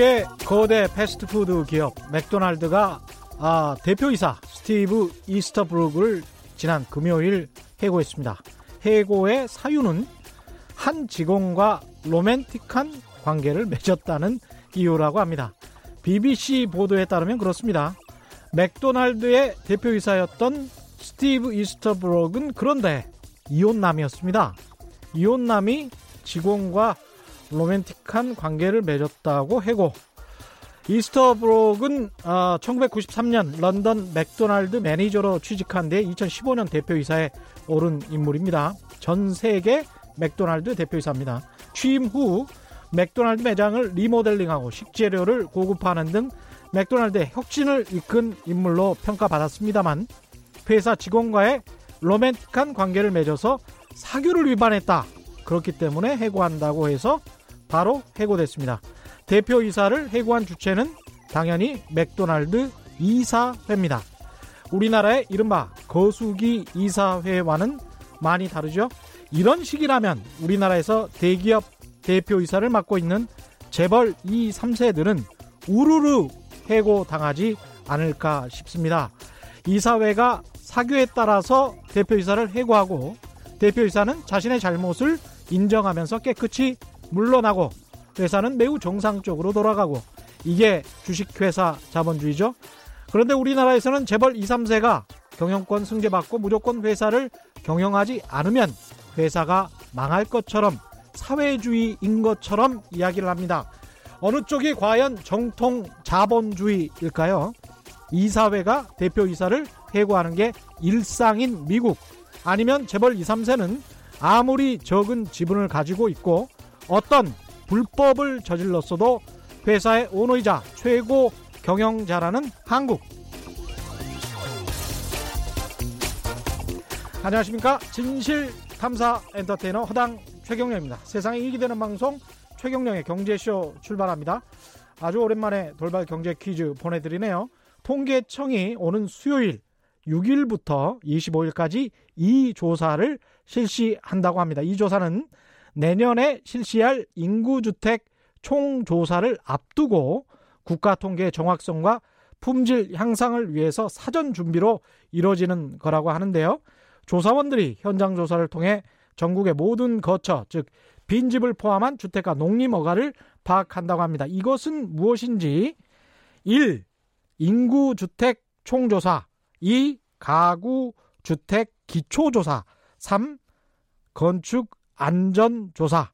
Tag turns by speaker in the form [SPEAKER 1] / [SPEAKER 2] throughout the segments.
[SPEAKER 1] 미국의 거대 패스트푸드 기업 맥도날드가 아, 대표이사 스티브 이스터브룩을 지난 금요일 해고했습니다. 해고의 사유는 한 직원과 로맨틱한 관계를 맺었다는 이유라고 합니다. BBC 보도에 따르면 그렇습니다. 맥도날드의 대표이사였던 스티브 이스터브룩은 그런데 이혼남이었습니다. 이혼남이 직원과 로맨틱한 관계를 맺었다고 해고. 이스터브록은 1993년 어, 런던 맥도날드 매니저로 취직한 뒤 2015년 대표이사에 오른 인물입니다. 전 세계 맥도날드 대표이사입니다. 취임 후 맥도날드 매장을 리모델링하고 식재료를 고급화하는 등 맥도날드의 혁신을 이끈 인물로 평가받았습니다만 회사 직원과의 로맨틱한 관계를 맺어서 사규를 위반했다. 그렇기 때문에 해고한다고 해서 바로 해고됐습니다. 대표이사를 해고한 주체는 당연히 맥도날드 이사회입니다. 우리나라의 이른바 거수기 이사회와는 많이 다르죠. 이런 식이라면 우리나라에서 대기업 대표이사를 맡고 있는 재벌 2, 3세들은 우르르 해고당하지 않을까 싶습니다. 이사회가 사규에 따라서 대표이사를 해고하고 대표이사는 자신의 잘못을 인정하면서 깨끗이 물러나고 회사는 매우 정상적으로 돌아가고 이게 주식회사 자본주의죠. 그런데 우리나라에서는 재벌 2, 3세가 경영권 승계받고 무조건 회사를 경영하지 않으면 회사가 망할 것처럼 사회주의인 것처럼 이야기를 합니다. 어느 쪽이 과연 정통 자본주의일까요? 이사회가 대표이사를 해고하는 게 일상인 미국 아니면 재벌 2, 3세는 아무리 적은 지분을 가지고 있고 어떤 불법을 저질렀어도 회사의 오너이자 최고 경영자라는 한국. 안녕하십니까. 진실 탐사 엔터테이너 허당 최경령입니다. 세상에 이익이 되는 방송 최경령의 경제쇼 출발합니다. 아주 오랜만에 돌발 경제 퀴즈 보내드리네요. 통계청이 오는 수요일 6일부터 25일까지 이 조사를 실시한다고 합니다. 이 조사는 내년에 실시할 인구주택 총조사를 앞두고 국가통계 정확성과 품질 향상을 위해서 사전 준비로 이뤄지는 거라고 하는데요. 조사원들이 현장 조사를 통해 전국의 모든 거처, 즉 빈집을 포함한 주택가 농림허가를 파악한다고 합니다. 이것은 무엇인지 1. 인구주택 총조사 2. 가구주택 기초조사 3. 건축 안전조사,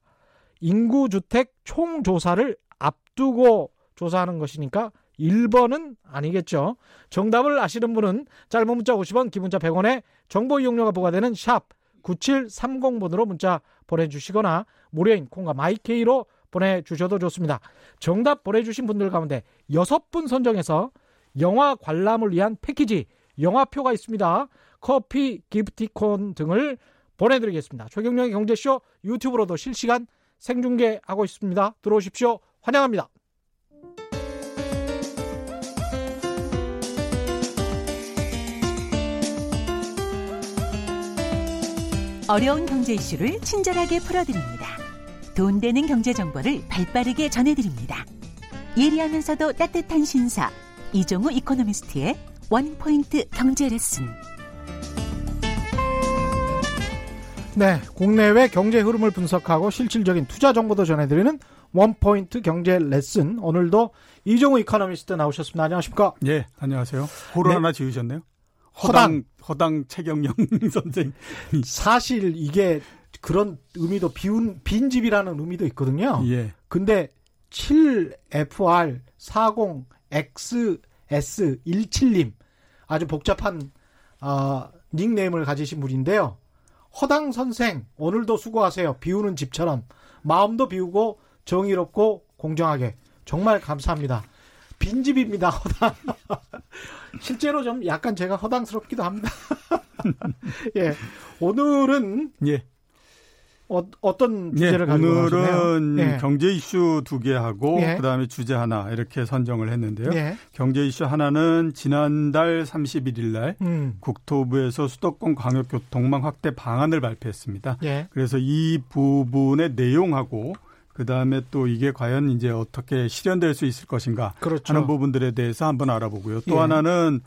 [SPEAKER 1] 인구주택 총조사를 앞두고 조사하는 것이니까 1번은 아니겠죠. 정답을 아시는 분은 짧은 문자 50원, 기본자 100원에 정보 이용료가 부과되는 샵 9730번으로 문자 보내주시거나 무료인 콩과 마이케이로 보내주셔도 좋습니다. 정답 보내주신 분들 가운데 6분 선정해서 영화 관람을 위한 패키지 영화표가 있습니다. 커피, 기프티콘 등을 보내드리겠습니다. 최경영의 경제쇼 유튜브로도 실시간 생중계하고 있습니다. 들어오십시오. 환영합니다.
[SPEAKER 2] 어려운 경제 이슈를 친절하게 풀어드립니다. 돈 되는 경제 정보를 발빠르게 전해드립니다. 예리하면서도 따뜻한 신사 이종우 이코노미스트의 원포인트 경제 레슨.
[SPEAKER 1] 네, 국내외 경제 흐름을 분석하고 실질적인 투자 정보도 전해드리는 원포인트 경제 레슨. 오늘도 이종우 이코노미스트 나오셨습니다. 안녕하십니까?
[SPEAKER 3] 예, 안녕하세요. 호를 네. 하나 지으셨네요.
[SPEAKER 1] 허당,
[SPEAKER 3] 허당 최경영 선생.
[SPEAKER 1] 사실 이게 그런 의미도 비운 빈집이라는 의미도 있거든요.
[SPEAKER 3] 예.
[SPEAKER 1] 근데 7FR40XS17님 아주 복잡한 어, 닉네임을 가지신 분인데요. 허당 선생 오늘도 수고하세요. 비우는 집처럼 마음도 비우고 정의롭고 공정하게 정말 감사합니다. 빈집입니다. 허당. 실제로 좀 약간 제가 허당스럽기도 합니다. 예. 오늘은
[SPEAKER 3] 예.
[SPEAKER 1] 어, 떤 주제를 예, 가지고
[SPEAKER 3] 오늘은 예. 경제 이슈 두 개 하고 예. 그다음에 주제 하나 이렇게 선정을 했는데요.
[SPEAKER 1] 예.
[SPEAKER 3] 경제 이슈 하나는 지난달 31일 날 음. 국토부에서 수도권 광역교통망 확대 방안을 발표했습니다.
[SPEAKER 1] 예.
[SPEAKER 3] 그래서 이 부분의 내용하고 그다음에 또 이게 과연 이제 어떻게 실현될 수 있을 것인가 그렇죠. 하는 부분들에 대해서 한번 알아보고요. 또 예. 하나는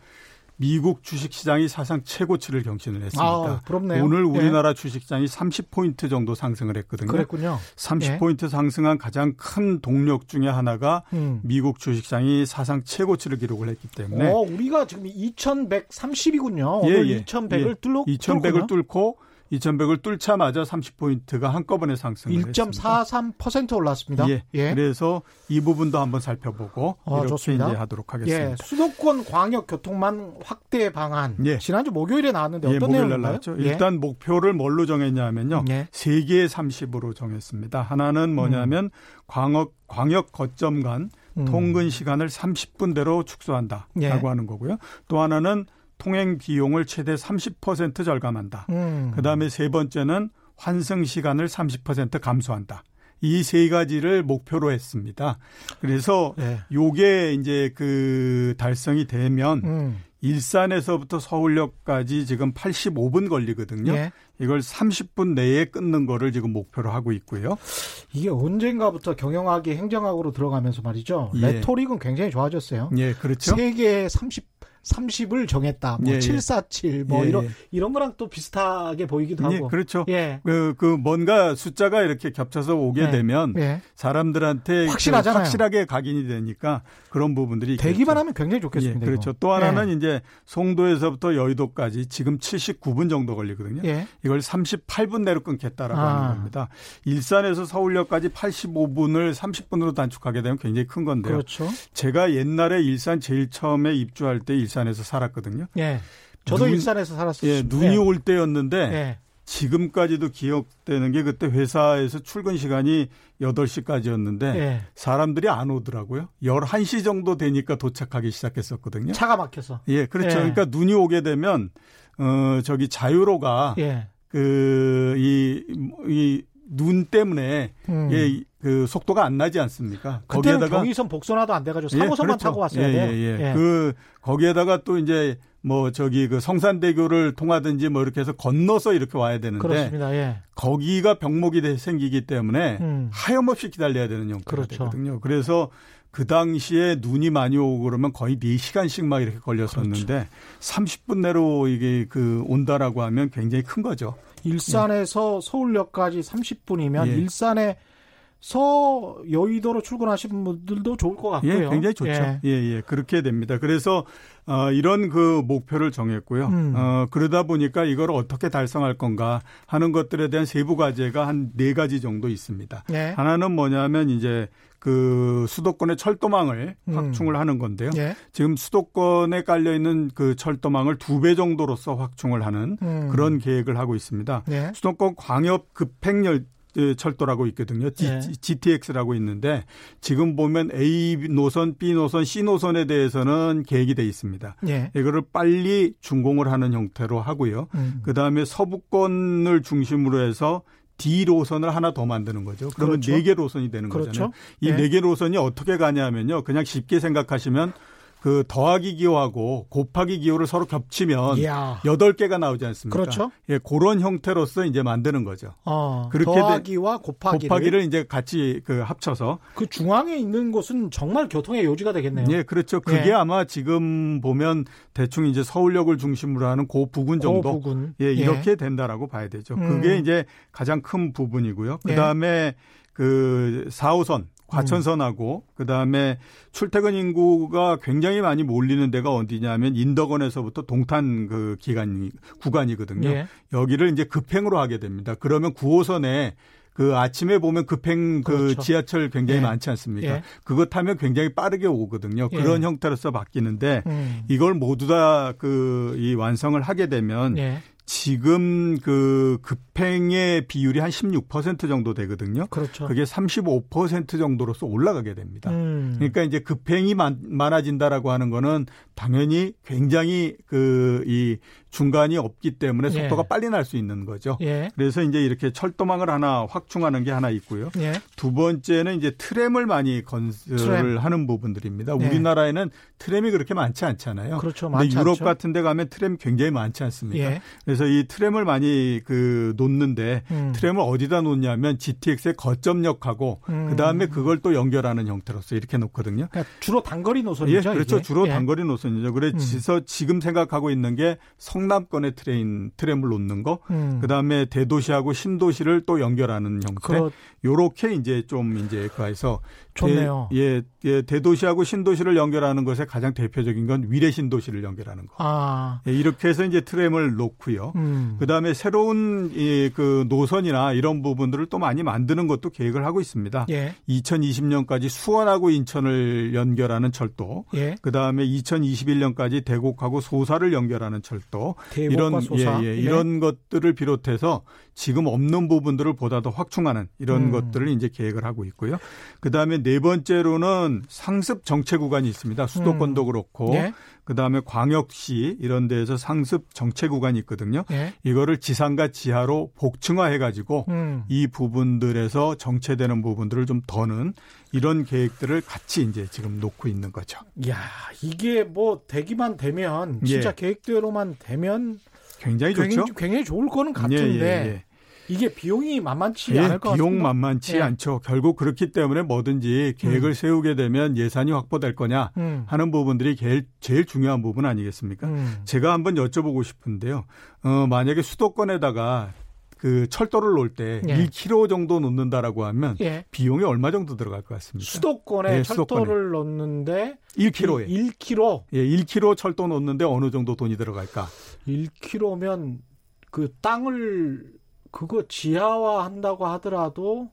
[SPEAKER 3] 미국 주식시장이 사상 최고치를 경신을 했습니다. 아. 오늘 예. 우리나라 예. 주식시장이 30포인트 정도 상승을 했거든요.
[SPEAKER 1] 그랬군요.
[SPEAKER 3] 30포인트 예. 상승한 가장 큰 동력 중에 하나가 음. 미국 주식시장이 사상 최고치를 기록을 했기 때문에
[SPEAKER 1] 어, 우리가 지금 2130이군요. 오늘 예, 예. 2100을 뚫고
[SPEAKER 3] 2100을 뚫고 2100을 뚫자마자 30포인트가 한꺼번에 상승을
[SPEAKER 1] 1.43% 올랐습니다.
[SPEAKER 3] 예. 예. 그래서 이 부분도 한번 살펴보고 어, 이렇게 좋습니다. 이제 하도록 하겠습니다.
[SPEAKER 1] 예. 수도권 광역 교통망 확대 방안 예. 지난주 목요일에 나왔는데 예, 어떤 내용인가요?
[SPEAKER 3] 예. 일단 목표를 뭘로 정했냐면요. 예. 3개의 30으로 정했습니다. 하나는 뭐냐면 음. 광역 광역 거점 간 음. 통근 시간을 30분대로 축소한다라고 예. 하는 거고요. 또 하나는 통행 비용을 최대 30% 절감한다. 음. 그다음에 세 번째는 환승 시간을 30% 감소한다. 이 세 가지를 목표로 했습니다. 그래서 네. 요게 이제 그 달성이 되면 음. 일산에서부터 서울역까지 지금 85분 걸리거든요. 네. 이걸 30분 내에 끊는 거를 지금 목표로 하고 있고요.
[SPEAKER 1] 이게 언젠가부터 경영학이 행정학으로 들어가면서 말이죠. 예. 레토릭은 굉장히 좋아졌어요.
[SPEAKER 3] 예, 그렇죠.
[SPEAKER 1] 세계 30 30을 정했다. 뭐 예, 747, 예. 뭐 예, 이런 예. 이런 거랑 또 비슷하게 보이기도
[SPEAKER 3] 예,
[SPEAKER 1] 하고.
[SPEAKER 3] 그렇죠. 예. 그, 그 뭔가 숫자가 이렇게 겹쳐서 오게 예. 되면 사람들한테 그 확실하잖아요. 그 확실하게 각인이 되니까 그런 부분들이
[SPEAKER 1] 되기만 하면 굉장히 좋겠습니다.
[SPEAKER 3] 그렇죠. 또 하나는 이제 송도에서부터 여의도까지 지금 79분 정도 걸리거든요. 이걸 38분 내로 끊겠다라고 아. 하는 겁니다. 일산에서 서울역까지 85분을 30분으로 단축하게 되면 굉장히 큰 건데요.
[SPEAKER 1] 그렇죠.
[SPEAKER 3] 제가 옛날에 일산 제일 처음에 입주할 때 일산에서 살았거든요.
[SPEAKER 1] 예. 저도 눈, 일산에서 살았어요.
[SPEAKER 3] 예, 눈이 예. 올 때였는데 예. 지금까지도 기억되는 게 그때 회사에서 출근 시간이 8시까지였는데 예. 사람들이 안 오더라고요. 11시 정도 되니까 도착하기 시작했었거든요.
[SPEAKER 1] 차가 막혀서.
[SPEAKER 3] 예, 그렇죠. 예. 그러니까 눈이 오게 되면 어 저기 자유로가 예. 그이 이 눈 때문에 음. 예, 그 속도가 안 나지 않습니까?
[SPEAKER 1] 거기에다가 경의선 복선화도 안 돼가지고 3호선만 예, 그렇죠. 타고 왔어야
[SPEAKER 3] 예,
[SPEAKER 1] 돼요.
[SPEAKER 3] 예, 예. 예. 그 거기에다가 또 이제 뭐 저기 그 성산대교를 통하든지 뭐 이렇게 해서 건너서 이렇게 와야 되는데
[SPEAKER 1] 그렇습니다. 예.
[SPEAKER 3] 거기가 병목이 생기기 때문에 음. 하염없이 기다려야 되는 형태가 그렇죠. 되거든요. 그래서 그 당시에 눈이 많이 오고 그러면 거의 4시간씩 막 이렇게 걸렸었는데 그렇죠. 30분 내로 이게 그 온다라고 하면 굉장히 큰 거죠.
[SPEAKER 1] 일산에서 예. 서울역까지 30분이면 예. 일산에 서 여의도로 출근하시는 분들도 좋을 것 같고요.
[SPEAKER 3] 예, 굉장히 좋죠. 예, 예, 예. 그렇게 됩니다. 그래서 어, 이런 그 목표를 정했고요. 음. 어, 그러다 보니까 이걸 어떻게 달성할 건가 하는 것들에 대한 세부 과제가 한 네 가지 정도 있습니다. 예. 하나는 뭐냐면 이제 그 수도권의 철도망을 음. 확충을 하는 건데요. 예. 지금 수도권에 깔려 있는 그 철도망을 두 배 정도로서 확충을 하는 음. 그런 계획을 하고 있습니다. 예. 수도권 광역 급행열 그 철도라고 있거든요. 네. GTX라고 있는데 지금 보면 A 노선, B 노선, C 노선에 대해서는 계획이 돼 있습니다. 네. 이거를 빨리 준공을 하는 형태로 하고요. 음. 그다음에 서부권을 중심으로 해서 D 노선을 하나 더 만드는 거죠. 그러면 그렇죠. 4개 노선이 되는 그렇죠. 거잖아요. 이 네. 4개 노선이 어떻게 가냐면요. 그냥 쉽게 생각하시면 그 더하기 기호하고 곱하기 기호를 서로 겹치면 여덟 개가 나오지 않습니까?
[SPEAKER 1] 그렇죠.
[SPEAKER 3] 예, 그런 형태로서 이제 만드는 거죠.
[SPEAKER 1] 어, 그렇게 더하기와 곱하기를,
[SPEAKER 3] 곱하기를 이제 같이 그 합쳐서
[SPEAKER 1] 그 중앙에 있는 곳은 정말 교통의 요지가 되겠네요.
[SPEAKER 3] 예, 그렇죠. 그게 예. 아마 지금 보면 대충 이제 서울역을 중심으로 하는 고 부근 정도 고 부근. 예, 이렇게 예. 된다라고 봐야 되죠. 음. 그게 이제 가장 큰 부분이고요. 그다음에 예. 그 4호선 과천선하고 음. 그다음에 출퇴근 인구가 굉장히 많이 몰리는 데가 어디냐면 인덕원에서부터 동탄 그 기간 구간이거든요. 예. 여기를 이제 급행으로 하게 됩니다. 그러면 9호선에 그 아침에 보면 급행 그 그렇죠. 지하철 굉장히 예. 많지 않습니까? 예. 그거 타면 굉장히 빠르게 오거든요. 그런 예. 형태로서 바뀌는데 음. 이걸 모두 다 그 이 완성을 하게 되면 예. 지금 그 급행의 비율이 한 16% 정도 되거든요.
[SPEAKER 1] 그렇죠.
[SPEAKER 3] 그게 35% 정도로서 올라가게 됩니다. 음. 그러니까 이제 급행이 많, 아진다라고 하는 거는 당연히 굉장히 그 이 중간이 없기 때문에 속도가
[SPEAKER 1] 예. 빨리
[SPEAKER 3] 날 수 있는 거죠.
[SPEAKER 1] 예.
[SPEAKER 3] 그래서 이제 이렇게 철도망을 하나 확충하는 게 하나 있고요.
[SPEAKER 1] 예.
[SPEAKER 3] 두 번째는 이제 트램을 많이 건설을
[SPEAKER 1] 트램.
[SPEAKER 3] 하는 부분들입니다.
[SPEAKER 1] 네.
[SPEAKER 3] 우리나라에는 트램이 그렇게 많지 않잖아요.
[SPEAKER 1] 그렇죠. 많지
[SPEAKER 3] 유럽
[SPEAKER 1] 않죠.
[SPEAKER 3] 같은 데 가면 트램 굉장히 많지 않습니까?
[SPEAKER 1] 예.
[SPEAKER 3] 그래서 이 트램을 많이 그 놓는데
[SPEAKER 1] 음.
[SPEAKER 3] 트램을 어디다 놓냐면 GTX의 거점역하고
[SPEAKER 1] 음.
[SPEAKER 3] 그다음에 그걸 또 연결하는 형태로서 이렇게 놓거든요.
[SPEAKER 1] 그러니까 주로 단거리
[SPEAKER 3] 예,
[SPEAKER 1] 노선이죠.
[SPEAKER 3] 그렇죠.
[SPEAKER 1] 이게?
[SPEAKER 3] 주로
[SPEAKER 1] 예.
[SPEAKER 3] 단거리 노선 이죠. 그래서 지금 생각하고 있는 게 성남권의 train 트램을 놓는 거,
[SPEAKER 1] 음.
[SPEAKER 3] 그다음에 대도시하고 신도시를 또 연결하는 형태.
[SPEAKER 1] 그렇-
[SPEAKER 3] 요렇게 이제 좀 이제 그해서
[SPEAKER 1] 좋네요.
[SPEAKER 3] 예, 예, 대도시하고 신도시를 연결하는 것에 가장 대표적인 건 위례 신도시를 연결하는 거.
[SPEAKER 1] 아.
[SPEAKER 3] 예, 이렇게 해서 이제 트램을 놓고요.
[SPEAKER 1] 음.
[SPEAKER 3] 그다음에 새로운 이그 노선이나 이런 부분들을 또 많이 만드는 것도 계획을 하고 있습니다.
[SPEAKER 1] 예.
[SPEAKER 3] 2020년까지 수원하고 인천을 연결하는 철도,
[SPEAKER 1] 예.
[SPEAKER 3] 그다음에 2021년까지 대곡하고 소사를 연결하는 철도 이런
[SPEAKER 1] 소사.
[SPEAKER 3] 예, 예,
[SPEAKER 1] 예.
[SPEAKER 3] 이런 것들을 비롯해서 지금 없는 부분들을 보다 더 확충하는 이런
[SPEAKER 1] 음.
[SPEAKER 3] 것들을 이제 계획을 하고 있고요. 그 다음에 네 번째로는 상습 정체 구간이 있습니다. 수도권도 그렇고
[SPEAKER 1] 예.
[SPEAKER 3] 그다음에 광역시 이런 데에서 상습 정체 구간이 있거든요.
[SPEAKER 1] 예.
[SPEAKER 3] 이거를 지상과 지하로 복층화해 가지고
[SPEAKER 1] 음.
[SPEAKER 3] 이 부분들에서 정체되는 부분들을 좀 더는 이런 계획들을 같이 이제 지금 놓고 있는 거죠.
[SPEAKER 1] 야, 이게 뭐 되기만 되면 진짜
[SPEAKER 3] 예.
[SPEAKER 1] 계획대로만 되면
[SPEAKER 3] 굉장히
[SPEAKER 1] 굉장히,
[SPEAKER 3] 좋죠.
[SPEAKER 1] 굉장히 좋을 거는
[SPEAKER 3] 예,
[SPEAKER 1] 같은데
[SPEAKER 3] 예, 예.
[SPEAKER 1] 이게 비용이 만만치
[SPEAKER 3] 예,
[SPEAKER 1] 않을 것 같습니다.
[SPEAKER 3] 비용 만만치
[SPEAKER 1] 예.
[SPEAKER 3] 않죠. 결국 그렇기 때문에 뭐든지 계획을 세우게 되면 예산이 확보될 거냐
[SPEAKER 1] 음.
[SPEAKER 3] 하는 부분들이 제일, 제일 중요한 부분 아니겠습니까?
[SPEAKER 1] 음.
[SPEAKER 3] 제가 한번 여쭤보고 싶은데요. 어, 만약에 수도권에다가 그 철도를 놓을 때
[SPEAKER 1] 예.
[SPEAKER 3] 1km 정도 놓는다라고 하면
[SPEAKER 1] 예.
[SPEAKER 3] 비용이 얼마 정도 들어갈 것 같습니까?
[SPEAKER 1] 수도권에
[SPEAKER 3] 예,
[SPEAKER 1] 철도를 놓는데
[SPEAKER 3] 1km에.
[SPEAKER 1] 1km,
[SPEAKER 3] 예, 1km 철도 놓는데 어느 정도 돈이 들어갈까?
[SPEAKER 1] 1km면 그 땅을 그거 지하화 한다고 하더라도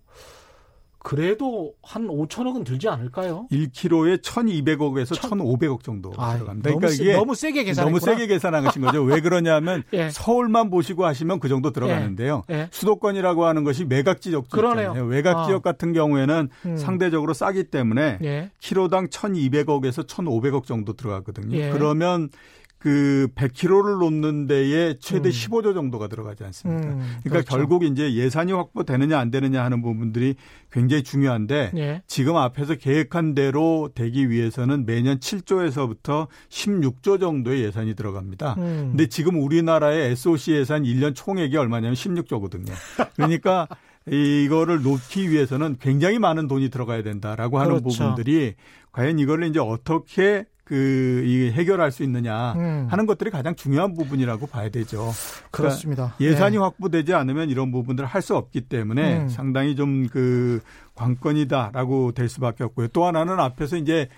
[SPEAKER 1] 그래도 한 5천억은 들지 않을까요?
[SPEAKER 3] 1km에 1,200억에서
[SPEAKER 1] 천-
[SPEAKER 3] 1,500억 정도
[SPEAKER 1] 아,
[SPEAKER 3] 들어갑니다.
[SPEAKER 1] 너무,
[SPEAKER 3] 그러니까
[SPEAKER 1] 세,
[SPEAKER 3] 이게
[SPEAKER 1] 너무 세게 계산했구나.
[SPEAKER 3] 너무 세게 계산하신 거죠. 왜 그러냐면
[SPEAKER 1] 예.
[SPEAKER 3] 서울만 보시고 하시면 그 정도 들어가는데요.
[SPEAKER 1] 예.
[SPEAKER 3] 수도권이라고 하는 것이 외곽 지역도
[SPEAKER 1] 그러네요.
[SPEAKER 3] 있잖아요. 외곽
[SPEAKER 1] 아.
[SPEAKER 3] 지역 같은 경우에는
[SPEAKER 1] 음.
[SPEAKER 3] 상대적으로 싸기 때문에
[SPEAKER 1] 예.
[SPEAKER 3] 키로당 1,200억에서 1,500억 정도 들어가거든요.
[SPEAKER 1] 예.
[SPEAKER 3] 그러면 그 100km를 놓는 데에 최대
[SPEAKER 1] 음.
[SPEAKER 3] 15조 정도가 들어가지 않습니까?
[SPEAKER 1] 음,
[SPEAKER 3] 그러니까
[SPEAKER 1] 그렇죠.
[SPEAKER 3] 결국 이제 예산이 확보되느냐 안 되느냐 하는 부분들이 굉장히 중요한데
[SPEAKER 1] 예.
[SPEAKER 3] 지금 앞에서 계획한 대로 되기 위해서는 매년 7조에서부터 16조 정도의 예산이 들어갑니다.
[SPEAKER 1] 음.
[SPEAKER 3] 근데 지금 우리나라의 SOC 예산 1년 총액이 얼마냐면 16조거든요. 그러니까 이거를 놓기 위해서는 굉장히 많은 돈이 들어가야 된다라고 하는
[SPEAKER 1] 그렇죠.
[SPEAKER 3] 부분들이 과연 이거를 이제 어떻게 그, 이 해결할 수 있느냐
[SPEAKER 1] 음.
[SPEAKER 3] 하는 것들이 가장 중요한 부분이라고 봐야 되죠. 그러니까
[SPEAKER 1] 그렇습니다.
[SPEAKER 3] 예산이
[SPEAKER 1] 예.
[SPEAKER 3] 확보되지 않으면 이런 부분들을 할 수 없기 때문에
[SPEAKER 1] 음.
[SPEAKER 3] 상당히 좀 그 관건이다라고 될 수밖에 없고요. 또 하나는 앞에서 이제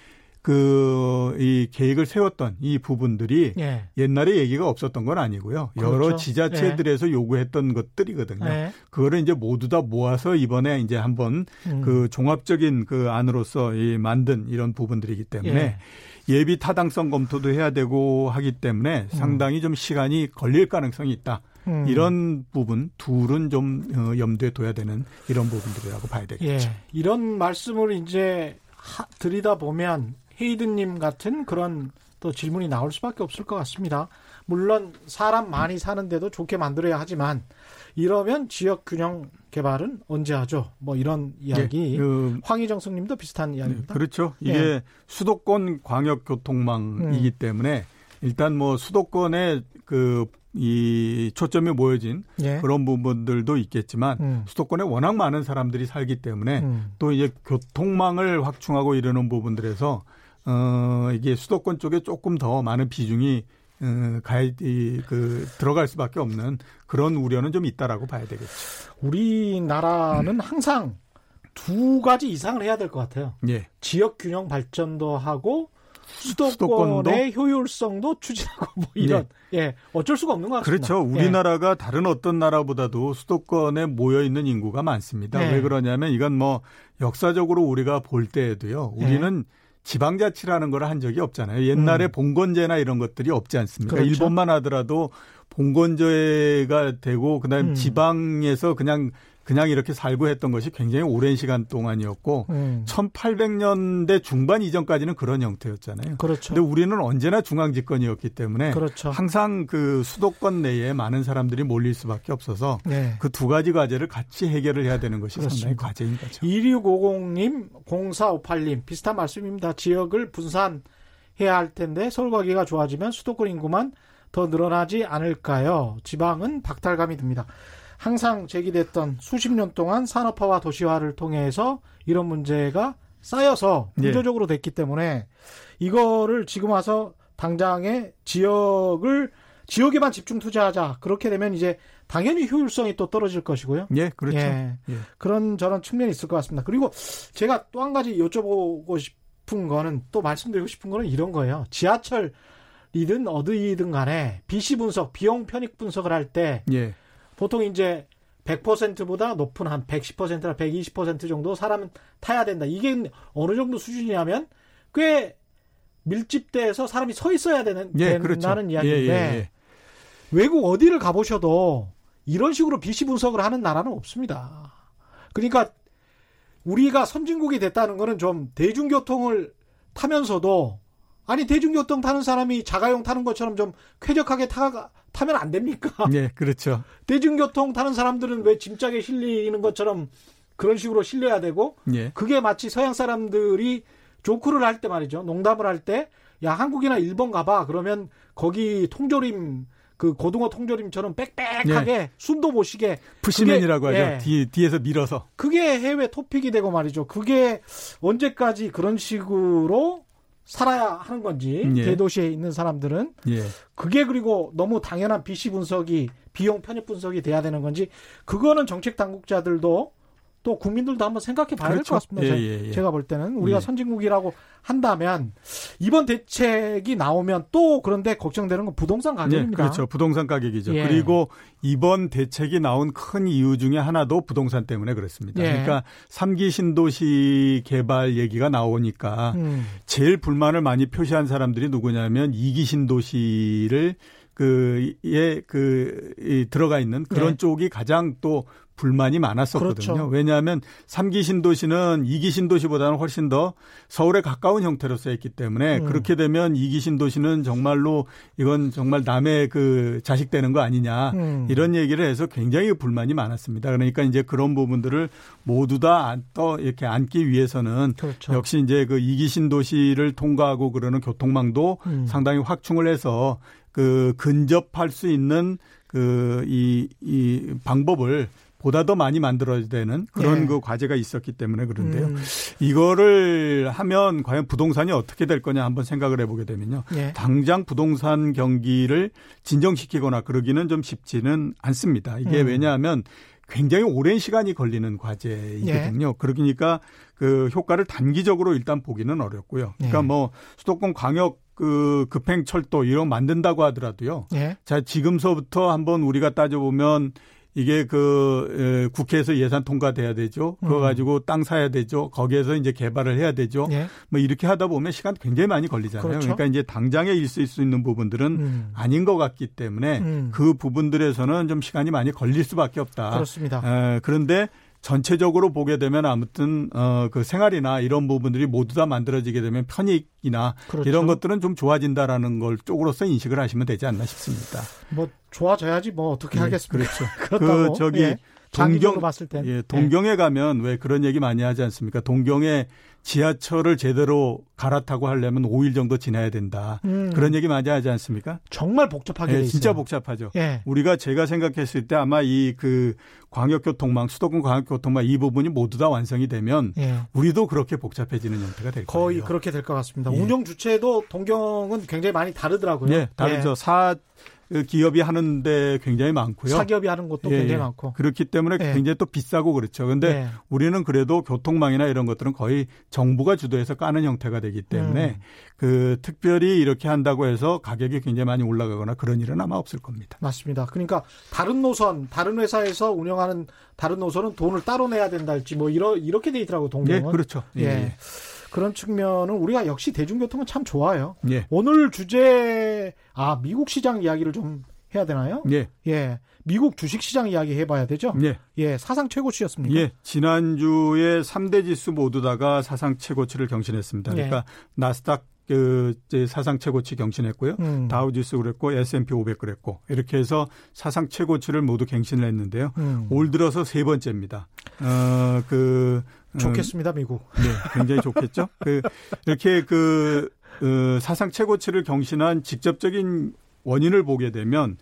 [SPEAKER 3] 그 이 계획을 세웠던 이 부분들이
[SPEAKER 1] 예.
[SPEAKER 3] 옛날에 얘기가 없었던 건 아니고요. 여러
[SPEAKER 1] 그렇죠.
[SPEAKER 3] 지자체들에서 요구했던 것들이거든요.
[SPEAKER 1] 예.
[SPEAKER 3] 그거를 이제 모두 다 모아서 이번에 이제 한번
[SPEAKER 1] 음.
[SPEAKER 3] 그 종합적인 그 안으로서 이 만든 이런 부분들이기 때문에 예. 비 타당성 검토도 해야 되고 하기 때문에 상당히 좀 시간이 걸릴 가능성이 있다.
[SPEAKER 1] 음.
[SPEAKER 3] 이런 부분 둘은 좀 어, 염두에 둬야 되는 이런 부분들이라고 봐야 되겠죠.
[SPEAKER 1] 예. 이런 말씀을 이제 하, 드리다 보면 헤이든님 같은 그런 또 질문이 나올 수밖에 없을 것 같습니다. 물론 사람 많이 사는데도 좋게 만들어야 하지만 이러면 지역 균형 개발은 언제 하죠? 뭐 이런 이야기.
[SPEAKER 3] 예, 그,
[SPEAKER 1] 황희정 승님도 비슷한
[SPEAKER 3] 네,
[SPEAKER 1] 이야기입니다.
[SPEAKER 3] 그렇죠. 이게
[SPEAKER 1] 예.
[SPEAKER 3] 수도권 광역 교통망이기
[SPEAKER 1] 음.
[SPEAKER 3] 때문에 일단 뭐 수도권에 그 이 초점이 모여진
[SPEAKER 1] 예.
[SPEAKER 3] 그런 부분들도 있겠지만
[SPEAKER 1] 음.
[SPEAKER 3] 수도권에 워낙 많은 사람들이 살기 때문에
[SPEAKER 1] 음.
[SPEAKER 3] 또 이제 교통망을 확충하고 이러는 부분들에서 어 이게 수도권 쪽에 조금 더 많은 비중이 어, 가야 그 들어갈 수밖에 없는 그런 우려는 좀 있다라고 봐야 되겠죠.
[SPEAKER 1] 우리나라는 항상 두 가지 이상을 해야 될 것 같아요.
[SPEAKER 3] 예.
[SPEAKER 1] 지역 균형 발전도 하고 수도권의
[SPEAKER 3] 수도권도?
[SPEAKER 1] 효율성도 추진하고 뭐 이런 예 어쩔 수가 없는 것 같습니다.
[SPEAKER 3] 그렇죠.
[SPEAKER 1] 예.
[SPEAKER 3] 우리나라가 다른 어떤 나라보다도 수도권에 모여 있는 인구가 많습니다.
[SPEAKER 1] 네.
[SPEAKER 3] 왜 그러냐면 이건 뭐 역사적으로 우리가 볼 때에도요.
[SPEAKER 1] 네.
[SPEAKER 3] 우리는 지방자치라는 걸 한 적이 없잖아요. 옛날에
[SPEAKER 1] 음.
[SPEAKER 3] 봉건제나 이런 것들이 없지 않습니까?
[SPEAKER 1] 그렇죠.
[SPEAKER 3] 일본만 하더라도 봉건제가 되고 그다음
[SPEAKER 1] 음.
[SPEAKER 3] 지방에서 그냥 그냥 이렇게 살고 했던 것이 굉장히 오랜 시간 동안이었고 음. 1800년대 중반 이전까지는 그런 형태였잖아요.
[SPEAKER 1] 그렇죠.
[SPEAKER 3] 근데 우리는 언제나 중앙 집권이었기 때문에
[SPEAKER 1] 그렇죠.
[SPEAKER 3] 항상 그 수도권 내에 많은 사람들이 몰릴 수밖에 없어서 네. 그두 가지 과제를 같이 해결을 해야 되는 것이 그렇습니다. 상당히 과제인 거죠.
[SPEAKER 1] 2650님, 0458님 비슷한 말씀입니다. 지역을 분산 해야 할 텐데 서울 가기가 좋아지면 수도권 인구만 더 늘어나지 않을까요? 지방은 박탈감이 듭니다. 항상 제기됐던 수십 년 동안 산업화와 도시화를 통해서 이런 문제가 쌓여서 예. 구조적으로 됐기 때문에 이거를 지금 와서 당장의 지역을 지역에만 집중 투자하자. 그렇게 되면 이제 당연히 효율성이 또 떨어질 것이고요.
[SPEAKER 3] 예, 그렇죠. 예.
[SPEAKER 1] 예. 그런 저런 측면이 있을 것 같습니다. 그리고 제가 또 한 가지 여쭤보고 싶은 거는 또 말씀드리고 싶은 거는 이런 거예요. 지하철이든 어디든 간에 비시 분석, 비용 편익 분석을 할 때 예. 보통 이제 100%보다 높은 한 110%나 120% 정도 사람은 타야 된다. 이게 어느 정도 수준이냐면 꽤 밀집돼서 사람이 서 있어야 되는 예, 그렇죠. 된다는 그렇죠. 이야기인데 예, 예, 예, 외국 어디를 가보셔도 이런 식으로 비시 분석을 하는 나라는 없습니다. 그러니까 우리가 선진국이 됐다는 거는 좀 대중교통을 타면서도 아니 대중교통 타는 사람이 자가용 타는 것처럼 좀 쾌적하게 타, 타면 안 됩니까?
[SPEAKER 3] 네, 그렇죠.
[SPEAKER 1] 대중교통 타는 사람들은 왜 짐짝에 실리는 것처럼 그런 식으로 실려야 되고 예. 그게 마치 서양 사람들이 조크를 할 때 말이죠. 농담을 할 때 야 한국이나 일본 가봐 그러면 거기 통조림 그 고등어 통조림처럼 빽빽하게 예. 숨도 못 쉬게
[SPEAKER 3] 푸시맨이라고 하죠. 예. 뒤, 뒤에서 밀어서
[SPEAKER 1] 그게 해외 토픽이 되고 말이죠. 그게 언제까지 그런 식으로 살아야 하는 건지 예. 대도시에 있는 사람들은 예. 그게 그리고 너무 당연한 BC 분석이 비용 편입 분석이 돼야 되는 건지 그거는 정책 당국자들도 또 국민들도 한번 생각해 봐야 그렇죠. 될것 같습니다. 예, 예, 예. 제가 볼 때는 우리가 예. 선진국이라고 한다면 이번 대책이 나오면 또 그런데 걱정되는 건 부동산 네, 가격입니다.
[SPEAKER 3] 그렇죠. 부동산 가격이죠. 예. 그리고 이번 대책이 나온 큰 이유 중에 하나도 부동산 때문에 그렇습니다. 예. 그러니까 3기 신도시 개발 얘기가 나오니까 음. 제일 불만을 많이 표시한 사람들이 누구냐면 2기 신도시를 그에 그, 이, 들어가 있는 그런 네. 쪽이 가장 또 불만이 많았었거든요. 그렇죠. 왜냐하면 3기 신도시는 2기 신도시보다는 훨씬 더 서울에 가까운 형태로 쓰였기 때문에 음. 그렇게 되면 2기 신도시는 정말로 이건 정말 남의 그 자식 되는 거 아니냐 음. 이런 얘기를 해서 굉장히 불만이 많았습니다. 그러니까 이제 그런 부분들을 모두 다 또 이렇게 안기 위해서는 그렇죠. 역시 이제 그 2기 신도시를 통과하고 그러는 교통망도 음. 상당히 확충을 해서 그 근접할 수 있는 그이이 방법을 보다 더 많이 만들어야 되는 그런 예. 그 과제가 있었기 때문에 그런데요. 음. 이거를 하면 과연 부동산이 어떻게 될 거냐 한번 생각을 해보게 되면요. 예. 당장 부동산 경기를 진정시키거나 그러기는 좀 쉽지는 않습니다. 이게 음. 왜냐하면 굉장히 오랜 시간이 걸리는 과제이거든요. 예. 그러니까 그 효과를 단기적으로 일단 보기는 어렵고요. 그러니까 예. 뭐 수도권 광역 그 급행 철도 이런 만든다고 하더라도요. 예. 자 지금서부터 한번 우리가 따져보면 이게 그 에, 국회에서 예산 통과돼야 되죠. 그거 음. 가지고 땅 사야 되죠. 거기에서 이제 개발을 해야 되죠. 예. 뭐 이렇게 하다 보면 시간 굉장히 많이 걸리잖아요. 그렇죠. 그러니까 이제 당장에 있을 수 있는 부분들은 음. 아닌 것 같기 때문에 음. 그 부분들에서는 좀 시간이 많이 걸릴 수밖에 없다.
[SPEAKER 1] 그렇습니다.
[SPEAKER 3] 에, 그런데 전체적으로 보게 되면 아무튼 어 그 생활이나 이런 부분들이 모두 다 만들어지게 되면 편익이나 그렇죠. 이런 것들은 좀 좋아진다라는 걸 쪽으로서 인식을 하시면 되지 않나 싶습니다.
[SPEAKER 1] 뭐 좋아져야지 뭐 어떻게 네, 하겠습니까?
[SPEAKER 3] 그렇죠. 그렇다고 그 저기 예. 동경 봤을 때 예, 동경에 예. 가면 왜 그런 얘기 많이 하지 않습니까? 동경에 지하철을 제대로 갈아타고 하려면 5일 정도 지나야 된다. 음. 그런 얘기 많이 하지 않습니까?
[SPEAKER 1] 정말 복잡하게
[SPEAKER 3] 예, 진짜 복잡하죠. 예. 우리가 제가 생각했을 때 아마 이 그 광역교통망, 수도권 광역교통망 이 부분이 모두 다 완성이 되면 예. 우리도 그렇게 복잡해지는 형태가 될 거예요.
[SPEAKER 1] 거의 그렇게 될 것 같습니다. 예. 운영 주체도 동경은 굉장히 많이 다르더라고요.
[SPEAKER 3] 네, 다르죠. 사그 기업이 하는데 굉장히 많고요.
[SPEAKER 1] 사기업이 하는 것도 예, 굉장히 예. 많고.
[SPEAKER 3] 그렇기 때문에 예. 굉장히 또 비싸고 그렇죠. 근데 예. 우리는 그래도 교통망이나 이런 것들은 거의 정부가 주도해서 까는 형태가 되기 때문에 음. 그 특별히 이렇게 한다고 해서 가격이 굉장히 많이 올라가거나 그런 일은 아마 없을 겁니다.
[SPEAKER 1] 맞습니다. 그러니까 다른 노선, 다른 회사에서 운영하는 다른 노선은 돈을 따로 내야 된다 할지 뭐 이러, 이렇게 돼 있더라고 동경은.
[SPEAKER 3] 예, 그렇죠. 예. 예.
[SPEAKER 1] 그런 측면은 우리가 역시 대중교통은 참 좋아요. 예. 오늘 주제 아 미국 시장 이야기를 좀 해야 되나요?
[SPEAKER 3] 예.
[SPEAKER 1] 예. 미국 주식 시장 이야기 해봐야 되죠?
[SPEAKER 3] 예.
[SPEAKER 1] 예. 사상 최고치였습니까?
[SPEAKER 3] 예. 지난주에 3대 지수 모두 다가 사상 최고치를 경신했습니다. 그러니까 예. 나스닥 그 사상 최고치 경신했고요. 음. 다우지수 그랬고 S&P 500 그랬고 이렇게 해서 사상 최고치를 모두 갱신을 했는데요. 음. 올 들어서 세 번째입니다. 어그
[SPEAKER 1] 좋겠습니다, 미국.
[SPEAKER 3] 네, 굉장히 좋겠죠. 그 이렇게 그 어, 사상 최고치를 경신한 직접적인 원인을 보게 되면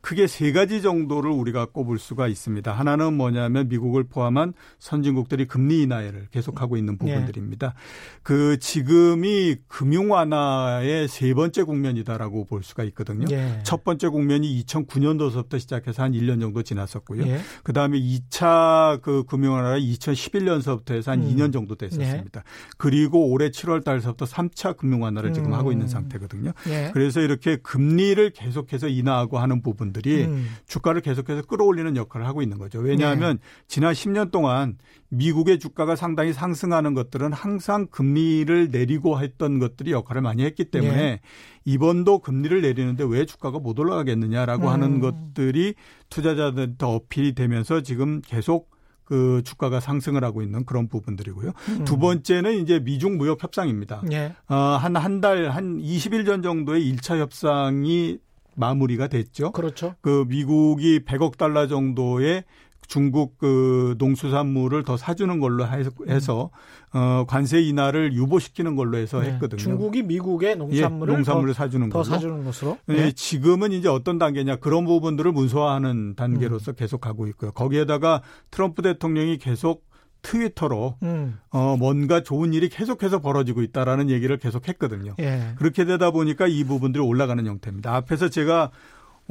[SPEAKER 3] 크게 세 가지 정도를 우리가 꼽을 수가 있습니다. 하나는 뭐냐면 미국을 포함한 선진국들이 금리 인하를 계속하고 있는 네. 부분들입니다. 네. 그 지금이 금융 완화의 세 번째 국면이다라고 볼 수가 있거든요. 네. 첫 번째 국면이 2009년도서부터 시작해서 한 1년 정도 지났었고요. 네. 그다음에 2차 그 금융 완화가 2011년서부터 해서 한 음. 2년 정도 됐었습니다. 네. 그리고 올해 7월 달서부터 3차 금융 완화를 지금 음. 하고 있는 상태거든요. 네. 그래서 이렇게 금리를 계속해서 인하하고 하는 부분들이 음. 주가를 계속해서 끌어올리는 역할을 하고 있는 거죠. 왜냐하면 네. 지난 10년 동안 미국의 주가가 상당히 상승하는 것들은 항상 금리를 내리고 했던 것들이 역할을 많이 했기 때문에 네. 이번도 금리를 내리는데 왜 주가가 못 올라가겠느냐라고 음. 하는 것들이 투자자들한테 어필이 되면서 지금 계속 그 주가가 상승을 하고 있는 그런 부분들이고요. 음. 두 번째는 이제 미중 무역 협상입니다. 예. 어, 한, 한 달, 한 20일 전 정도의 1차 협상이 마무리가 됐죠.
[SPEAKER 1] 그렇죠.
[SPEAKER 3] 그 미국이 100억 달러 정도의 중국 그 농수산물을 더 사주는 걸로 해서 음. 어 관세 인하를 유보시키는 걸로 해서 네. 했거든요.
[SPEAKER 1] 중국이 미국의 농산물을,
[SPEAKER 3] 예, 농산물을 더, 사주는
[SPEAKER 1] 더 걸로. 사주는 것으로.
[SPEAKER 3] 네. 네. 지금은 이제 어떤 단계냐 그런 부분들을 문서화하는 단계로서 음. 계속 가고 있고요. 거기에다가 트럼프 대통령이 계속 트위터로 음. 어 뭔가 좋은 일이 계속해서 벌어지고 있다라는 얘기를 계속 했거든요. 예. 그렇게 되다 보니까 이 부분들이 올라가는 형태입니다. 앞에서 제가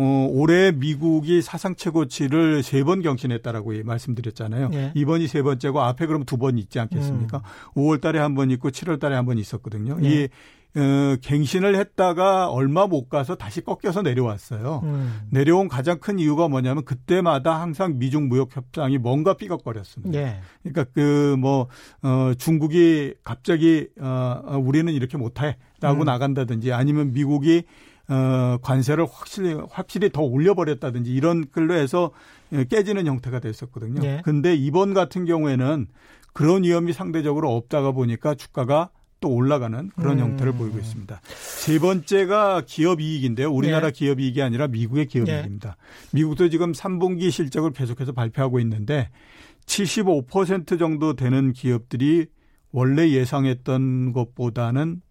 [SPEAKER 3] 어 올해 미국이 사상 최고치를 세 번 경신했다라고 말씀드렸잖아요. 예. 이번이 세 번째고 앞에 그럼 두 번 있지 않겠습니까? 음. 5월 달에 한 번 있고 7월 달에 한 번 있었거든요. 예. 이 어, 갱신을 했다가 얼마 못 가서 다시 꺾여서 내려왔어요. 음. 내려온 가장 큰 이유가 뭐냐면 그때마다 항상 미중 무역 협상이 뭔가 삐걱거렸습니다. 예. 그러니까 그 뭐 어, 중국이 갑자기 어, 어, 우리는 이렇게 못해라고 음. 나간다든지 아니면 미국이 어, 관세를 확실히 확실히 더 올려버렸다든지 이런 걸로 해서 깨지는 형태가 됐었거든요. 예. 근데 이번 같은 경우에는 그런 위험이 상대적으로 없다가 보니까 주가가 또 올라가는 그런 음. 형태를 보이고 있습니다. 세 번째가 기업 이익인데요. 우리나라 네. 기업 이익이 아니라 미국의 기업 네. 이익입니다. 미국도 지금 3분기 실적을 계속해서 발표하고 있는데 75% 정도 되는 기업들이 원래 예상했던 것보다는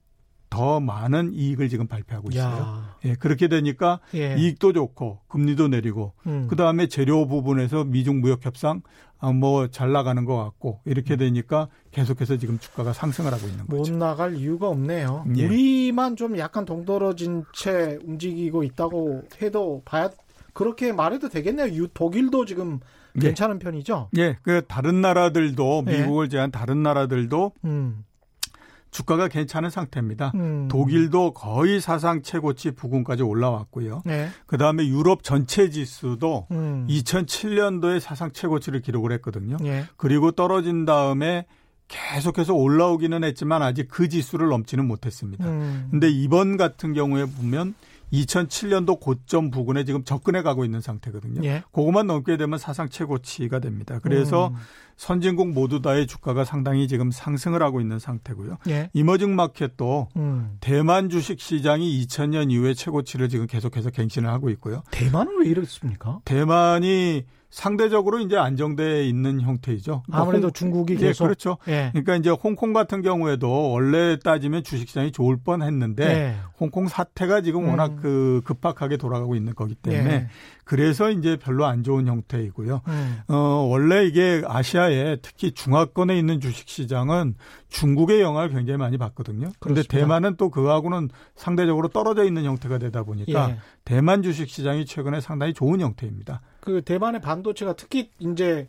[SPEAKER 3] 더 많은 이익을 지금 발표하고 있어요. 예, 그렇게 되니까 예. 이익도 좋고 금리도 내리고 음. 그다음에 재료 부분에서 미중 무역 협상 아, 뭐 잘 나가는 것 같고 이렇게 음. 되니까 계속해서 지금 주가가 상승을 하고 있는 거죠.
[SPEAKER 1] 못 나갈 이유가 없네요. 예. 우리만 좀 약간 동떨어진 채 움직이고 있다고 해도 봐야 그렇게 말해도 되겠네요. 독일도 지금 예. 괜찮은 예. 편이죠.
[SPEAKER 3] 예, 그 다른 나라들도 예. 미국을 제한 다른 나라들도 음. 주가가 괜찮은 상태입니다. 음. 독일도 거의 사상 최고치 부근까지 올라왔고요. 네. 그다음에 유럽 전체 지수도 음. 2007년도에 사상 최고치를 기록을 했거든요. 네. 그리고 떨어진 다음에 계속해서 올라오기는 했지만 아직 그 지수를 넘지는 못했습니다. 음. 근데 이번 같은 경우에 보면 2007년도 고점 부근에 지금 접근해 가고 있는 상태거든요. 예. 그것만 넘게 되면 사상 최고치가 됩니다. 그래서 음. 선진국 모두 다의 주가가 상당히 지금 상승을 하고 있는 상태고요. 예. 이머징 마켓도 음. 대만 주식 시장이 2000년 이후에 최고치를 지금 계속해서 갱신을 하고 있고요.
[SPEAKER 1] 대만은 왜 이렇습니까?
[SPEAKER 3] 대만이 상대적으로 이제 안정돼 있는 형태이죠.
[SPEAKER 1] 그러니까 아무래도 홍, 중국이 예, 계속
[SPEAKER 3] 예, 그렇죠. 예. 그러니까 이제 홍콩 같은 경우에도 원래 따지면 주식시장이 좋을 뻔했는데 예. 홍콩 사태가 지금 음. 워낙 그 급박하게 돌아가고 있는 거기 때문에 예. 그래서 이제 별로 안 좋은 형태이고요. 음. 어 원래 이게 아시아에 특히 중화권에 있는 주식시장은 중국의 영향을 굉장히 많이 받거든요. 그런데 대만은 또 그하고는 상대적으로 떨어져 있는 형태가 되다 보니까 예. 대만 주식시장이 최근에 상당히 좋은 형태입니다.
[SPEAKER 1] 그 대만의 반도체가 특히 이제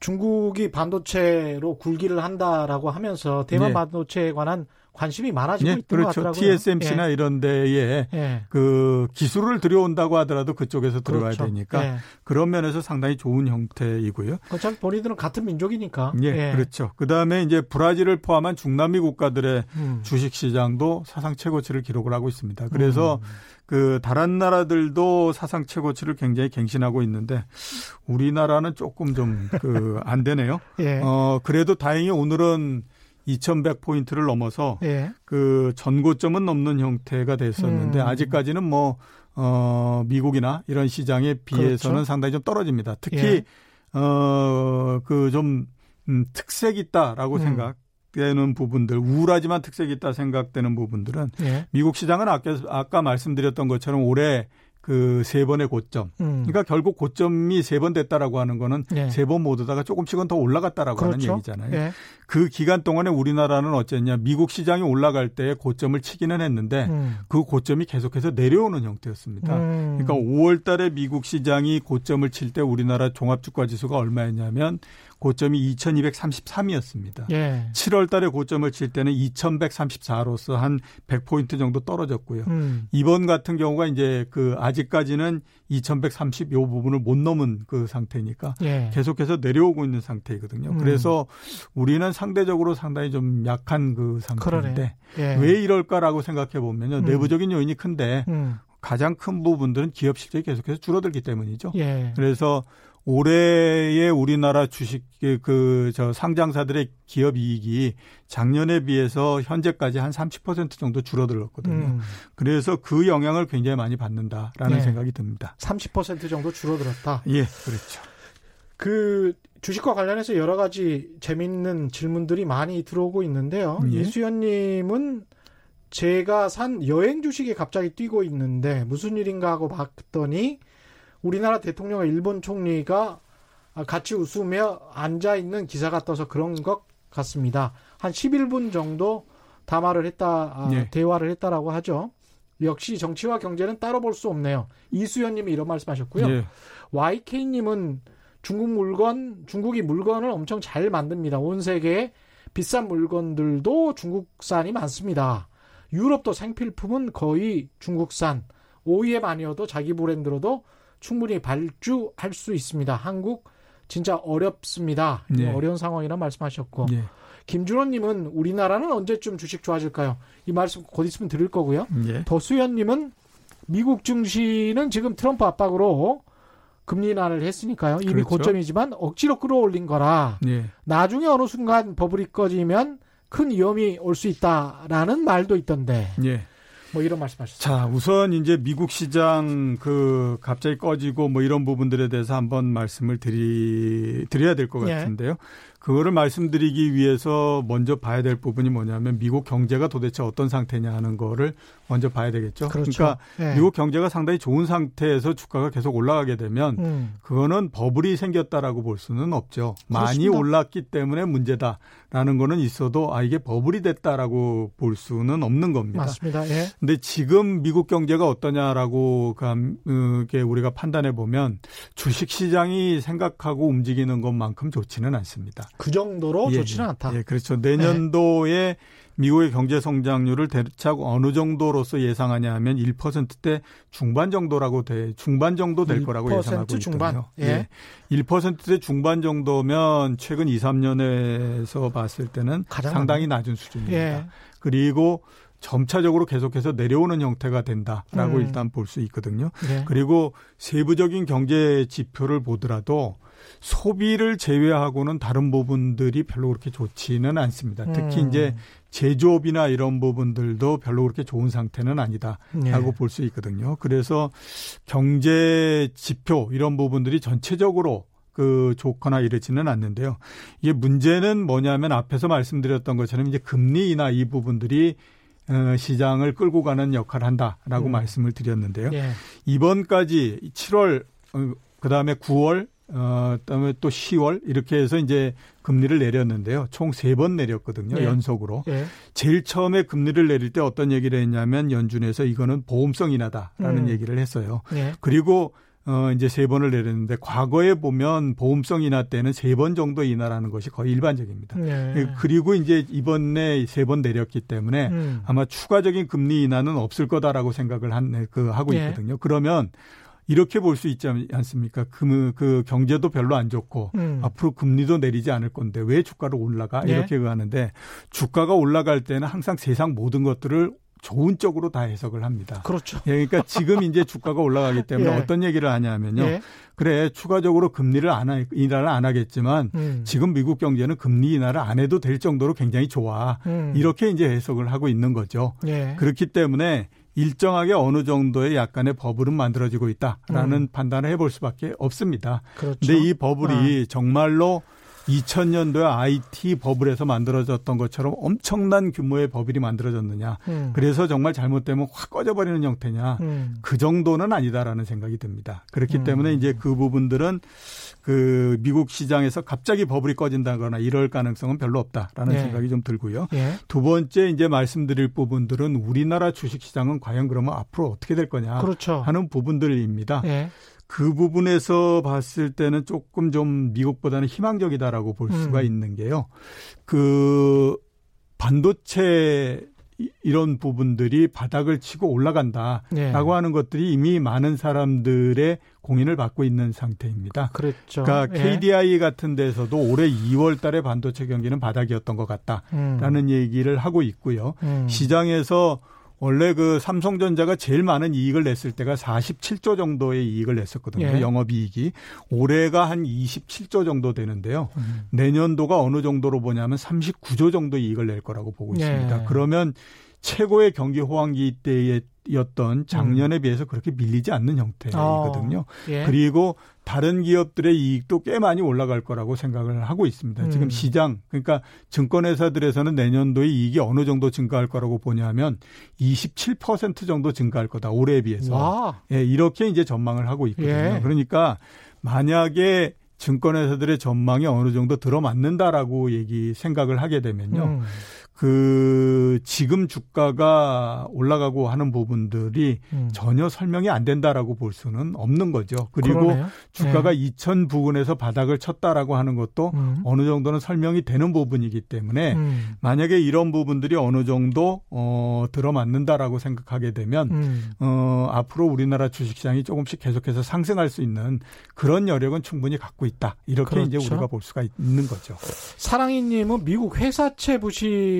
[SPEAKER 1] 중국이 반도체로 굴기를 한다라고 하면서 대만 네. 반도체에 관한 관심이 많아지고
[SPEAKER 3] 예,
[SPEAKER 1] 있는
[SPEAKER 3] 그렇죠.
[SPEAKER 1] 것 같더라고요.
[SPEAKER 3] TSMC나
[SPEAKER 1] 예.
[SPEAKER 3] 이런 데에
[SPEAKER 1] 예.
[SPEAKER 3] 그 기술을 들여온다고 하더라도 그쪽에서 들어가야
[SPEAKER 1] 그렇죠.
[SPEAKER 3] 되니까
[SPEAKER 1] 예.
[SPEAKER 3] 그런 면에서 상당히 좋은 형태이고요.
[SPEAKER 1] 어차피 본인들은 같은 민족이니까.
[SPEAKER 3] 예, 그렇죠. 그 다음에 이제 브라질을 포함한 중남미 국가들의
[SPEAKER 1] 음.
[SPEAKER 3] 주식 시장도 사상 최고치를 기록을 하고 있습니다. 그래서
[SPEAKER 1] 음.
[SPEAKER 3] 그 다른 나라들도 사상 최고치를 굉장히 갱신하고 있는데 우리나라는 조금 좀 그 안 되네요.
[SPEAKER 1] 예.
[SPEAKER 3] 어 그래도 다행히 오늘은 2,100 포인트를 넘어서
[SPEAKER 1] 예.
[SPEAKER 3] 그 전고점은 넘는 형태가 됐었는데
[SPEAKER 1] 음.
[SPEAKER 3] 아직까지는 뭐 어, 미국이나 이런 시장에 비해서는
[SPEAKER 1] 그렇죠.
[SPEAKER 3] 상당히 좀 떨어집니다. 특히
[SPEAKER 1] 예.
[SPEAKER 3] 어, 그좀 음, 특색 있다라고
[SPEAKER 1] 음.
[SPEAKER 3] 생각되는 부분들, 우울하지만 특색 있다 생각되는 부분들은
[SPEAKER 1] 예.
[SPEAKER 3] 미국 시장은 아까, 아까 말씀드렸던 것처럼 올해 그 세 번의 고점.
[SPEAKER 1] 음.
[SPEAKER 3] 그러니까 결국 고점이 세 번 됐다라고 하는 거는
[SPEAKER 1] 예.
[SPEAKER 3] 세번 모두다가 조금씩은 더 올라갔다라고
[SPEAKER 1] 그렇죠.
[SPEAKER 3] 하는 얘기잖아요.
[SPEAKER 1] 예.
[SPEAKER 3] 그 기간 동안에 우리나라는 어쨌냐 미국 시장이 올라갈 때 고점을 치기는 했는데
[SPEAKER 1] 음.
[SPEAKER 3] 그 고점이 계속해서 내려오는 형태였습니다.
[SPEAKER 1] 음.
[SPEAKER 3] 그러니까 5월 달에 미국 시장이 고점을 칠 때 우리나라 종합주가 지수가 얼마였냐면 고점이 2233이었습니다.
[SPEAKER 1] 예.
[SPEAKER 3] 7월 달에 고점을 칠 때는 2134로서 한 100포인트 정도 떨어졌고요.
[SPEAKER 1] 음.
[SPEAKER 3] 이번 같은 경우가 이제 그 아직까지는 2130 요 부분을 못 넘은 그 상태니까
[SPEAKER 1] 예.
[SPEAKER 3] 계속해서 내려오고 있는 상태이거든요.
[SPEAKER 1] 음.
[SPEAKER 3] 그래서 우리는 상대적으로 상당히 좀 약한 그 상태인데
[SPEAKER 1] 예.
[SPEAKER 3] 왜 이럴까라고 생각해 보면요.
[SPEAKER 1] 음.
[SPEAKER 3] 내부적인 요인이 큰데
[SPEAKER 1] 음.
[SPEAKER 3] 가장 큰 부분들은 기업 실적이 계속해서 줄어들기 때문이죠.
[SPEAKER 1] 예.
[SPEAKER 3] 그래서 올해의 우리나라 주식 그 저 상장사들의 기업 이익이 작년에 비해서 현재까지 한 30% 정도 줄어들었거든요.
[SPEAKER 1] 음.
[SPEAKER 3] 그래서 그 영향을 굉장히 많이 받는다라는
[SPEAKER 1] 네.
[SPEAKER 3] 생각이 듭니다.
[SPEAKER 1] 30% 정도 줄어들었다.
[SPEAKER 3] 예, 그렇죠.
[SPEAKER 1] 그 주식과 관련해서 여러 가지 재밌는 질문들이 많이 들어오고 있는데요.
[SPEAKER 3] 예.
[SPEAKER 1] 이수연 님은 제가 산 여행 주식이 갑자기 뛰고 있는데 무슨 일인가 하고 봤더니 우리나라 대통령과 일본 총리가 같이 웃으며 앉아 있는 기사가 떠서 그런 것 같습니다. 한 11분 정도 담화를 했다, 아,
[SPEAKER 3] 예.
[SPEAKER 1] 대화를 했다라고 하죠. 역시 정치와 경제는 따로 볼 수 없네요. 이수연님이 이런 말씀하셨고요.
[SPEAKER 3] 예.
[SPEAKER 1] YK님은 중국 물건, 중국이 물건을 엄청 잘 만듭니다. 온 세계에 비싼 물건들도 중국산이 많습니다. 유럽도 생필품은 거의 중국산, OEM 아니어도 자기 브랜드로도 충분히 발주할 수 있습니다. 한국 진짜 어렵습니다.
[SPEAKER 3] 네.
[SPEAKER 1] 어려운 상황이라 말씀하셨고
[SPEAKER 3] 예.
[SPEAKER 1] 김준호님은 우리나라는 언제쯤 주식 좋아질까요? 이 말씀 곧 있으면 드릴 거고요.
[SPEAKER 3] 예.
[SPEAKER 1] 더수연님은 미국 증시는 지금 트럼프 압박으로 금리 인하를 했으니까요. 이미
[SPEAKER 3] 그렇죠.
[SPEAKER 1] 고점이지만 억지로 끌어올린 거라
[SPEAKER 3] 예.
[SPEAKER 1] 나중에 어느 순간 버블이 꺼지면 큰 위험이 올 수 있다라는 말도 있던데
[SPEAKER 3] 예.
[SPEAKER 1] 뭐 이런 말씀하셨어요.
[SPEAKER 3] 자, 우선 이제 미국 시장 그 갑자기 꺼지고 뭐 이런 부분들에 대해서 한번 말씀을 드리 드려야 될것
[SPEAKER 1] 예.
[SPEAKER 3] 같은데요. 그거를 말씀드리기 위해서 먼저 봐야 될 부분이 뭐냐면 미국 경제가 도대체 어떤 상태냐 하는 거를 먼저 봐야 되겠죠.
[SPEAKER 1] 그렇죠.
[SPEAKER 3] 러니까
[SPEAKER 1] 예.
[SPEAKER 3] 미국 경제가 상당히 좋은 상태에서 주가가 계속 올라가게 되면
[SPEAKER 1] 음,
[SPEAKER 3] 그거는 버블이 생겼다라고 볼 수는 없죠. 많이
[SPEAKER 1] 그렇습니다.
[SPEAKER 3] 올랐기 때문에 문제다라는 거는 있어도 아 이게 버블이 됐다라고 볼 수는 없는 겁니다.
[SPEAKER 1] 맞습니다. 예.
[SPEAKER 3] 근데 지금 미국 경제가 어떠냐라고 우리가 판단해 보면 주식 시장이 생각하고 움직이는 것만큼 좋지는 않습니다.
[SPEAKER 1] 그 정도로
[SPEAKER 3] 예,
[SPEAKER 1] 좋지는 않다.
[SPEAKER 3] 예, 그렇죠. 내년도에 미국의 경제 성장률을 대략 어느 정도로서 예상하냐 하면 1%대 중반 정도라고 돼 중반 정도 될 거라고
[SPEAKER 1] 1%
[SPEAKER 3] 예상하고
[SPEAKER 1] 중반.
[SPEAKER 3] 있거든요.
[SPEAKER 1] 예.
[SPEAKER 3] 1%대 중반 정도면 최근 2, 3년에서 봤을 때는
[SPEAKER 1] 가장
[SPEAKER 3] 상당히 낮은 수준입니다.
[SPEAKER 1] 예.
[SPEAKER 3] 그리고 점차적으로 계속해서 내려오는 형태가 된다라고
[SPEAKER 1] 음.
[SPEAKER 3] 일단 볼 수 있거든요.
[SPEAKER 1] 예.
[SPEAKER 3] 그리고 세부적인 경제 지표를 보더라도 소비를 제외하고는 다른 부분들이 별로 그렇게 좋지는 않습니다. 특히
[SPEAKER 1] 음.
[SPEAKER 3] 이제 제조업이나 이런 부분들도 별로 그렇게 좋은 상태는 아니다라고
[SPEAKER 1] 예.
[SPEAKER 3] 볼수 있거든요. 그래서 경제 지표 이런 부분들이 전체적으로 그 좋거나 이러지는 않는데요. 이게 문제는 뭐냐면 앞에서 말씀드렸던 것처럼 이제 금리 인하 이 부분들이 어, 시장을 끌고 가는 역할을 한다라고
[SPEAKER 1] 음.
[SPEAKER 3] 말씀을 드렸는데요.
[SPEAKER 1] 예.
[SPEAKER 3] 이번까지 7월 어, 그다음에 9월 어 그다음에 또 10월 이렇게 해서 이제 금리를 내렸는데요. 총 세 번 내렸거든요.
[SPEAKER 1] 예.
[SPEAKER 3] 연속으로.
[SPEAKER 1] 예.
[SPEAKER 3] 제일 처음에 금리를 내릴 때 어떤 얘기를 했냐면 연준에서 이거는 보험성 인하다라는
[SPEAKER 1] 음.
[SPEAKER 3] 얘기를 했어요.
[SPEAKER 1] 예.
[SPEAKER 3] 그리고 어, 이제 세 번을 내렸는데 과거에 보면 보험성 인하 때는 세 번 정도 인하라는 것이 거의 일반적입니다. 네. 그리고 이제 이번에 세 번 내렸기 때문에 음. 아마 추가적인 금리 인하는 없을 거다라고 생각을 한, 그, 하고 네. 있거든요. 그러면 이렇게 볼 수 있지 않습니까? 그, 그 경제도 별로 안 좋고 음. 앞으로 금리도 내리지 않을 건데 왜 주가를 올라가? 네. 이렇게 하는데 주가가 올라갈 때는 항상 세상 모든 것들을 좋은 쪽으로 다 해석을 합니다.
[SPEAKER 1] 그렇죠.
[SPEAKER 3] 예, 그러니까 지금 이제 주가가 올라가기 때문에 예. 어떤 얘기를 하냐면요. 예. 그래 추가적으로 금리를 안 하, 인하를 안 하겠지만 음. 지금 미국 경제는 금리 인하를 안 해도 될 정도로 굉장히 좋아. 음. 이렇게 이제 해석을 하고 있는 거죠. 예. 그렇기 때문에 일정하게 어느 정도의 약간의 버블은 만들어지고 있다라는 음. 판단을 해볼 수밖에 없습니다. 그렇죠. 근데 이 버블이 아. 정말로 2000년도에 IT 버블에서 만들어졌던 것처럼 엄청난 규모의 버블이 만들어졌느냐. 음. 그래서 정말 잘못되면 확 꺼져버리는 형태냐. 음. 그 정도는 아니다라는 생각이 듭니다. 그렇기 음. 때문에 이제 그 부분들은 그 미국 시장에서 갑자기 버블이 꺼진다거나 이럴 가능성은 별로 없다라는 네. 생각이 좀 들고요. 네. 두 번째 이제 말씀드릴 부분들은 우리나라 주식 시장은 과연 그러면 앞으로 어떻게 될 거냐 그렇죠. 하는 부분들입니다. 네. 그 부분에서 봤을 때는 조금 좀 미국보다는 희망적이다라고 볼 수가 음. 있는 게요. 그 반도체 이런 부분들이 바닥을 치고 올라간다라고 네. 하는 것들이 이미 많은 사람들의 공인을 받고 있는 상태입니다. 그렇죠. 그러니까 예. KDI 같은 데서도 올해 2월 달에 반도체 경기는 바닥이었던 것 같다라는 음. 얘기를 하고 있고요. 음. 시장에서 원래 그 삼성전자가 제일 많은 이익을 냈을 때가 47조 정도의 이익을 냈었거든요. 예. 영업이익이. 올해가 한 27조 정도 되는데요. 음. 내년도가 어느 정도로 보냐면 39조 정도 이익을 낼 거라고 보고 있습니다. 예. 그러면 최고의 경기 호황기 때였던 작년에 음. 비해서 그렇게 밀리지 않는 형태이거든요. 어, 예. 그리고 다른 기업들의 이익도 꽤 많이 올라갈 거라고 생각을 하고 있습니다. 음. 지금 시장 그러니까 증권회사들에서는 내년도에 이익이 어느 정도 증가할 거라고 보냐면 27% 정도 증가할 거다 올해에 비해서 와. 예, 이렇게 이제 전망을 하고 있거든요. 예. 그러니까 만약에 증권회사들의 전망이 어느 정도 들어맞는다라고 얘기 생각을 하게 되면요. 음. 그 지금 주가가 올라가고 하는 부분들이 음. 전혀 설명이 안 된다라고 볼 수는 없는 거죠. 그리고 그러네요. 주가가 네. 2천 부근에서 바닥을 쳤다라고 하는 것도 음. 어느 정도는 설명이 되는 부분이기 때문에 음. 만약에 이런 부분들이 어느 정도 어 들어맞는다라고 생각하게 되면 음. 어 앞으로 우리나라 주식 시장이 조금씩 계속해서 상승할 수 있는 그런 여력은 충분히 갖고 있다. 이렇게 그렇죠. 이제 우리가 볼 수가 있는 거죠.
[SPEAKER 1] 사랑이 님은 미국 회사채 부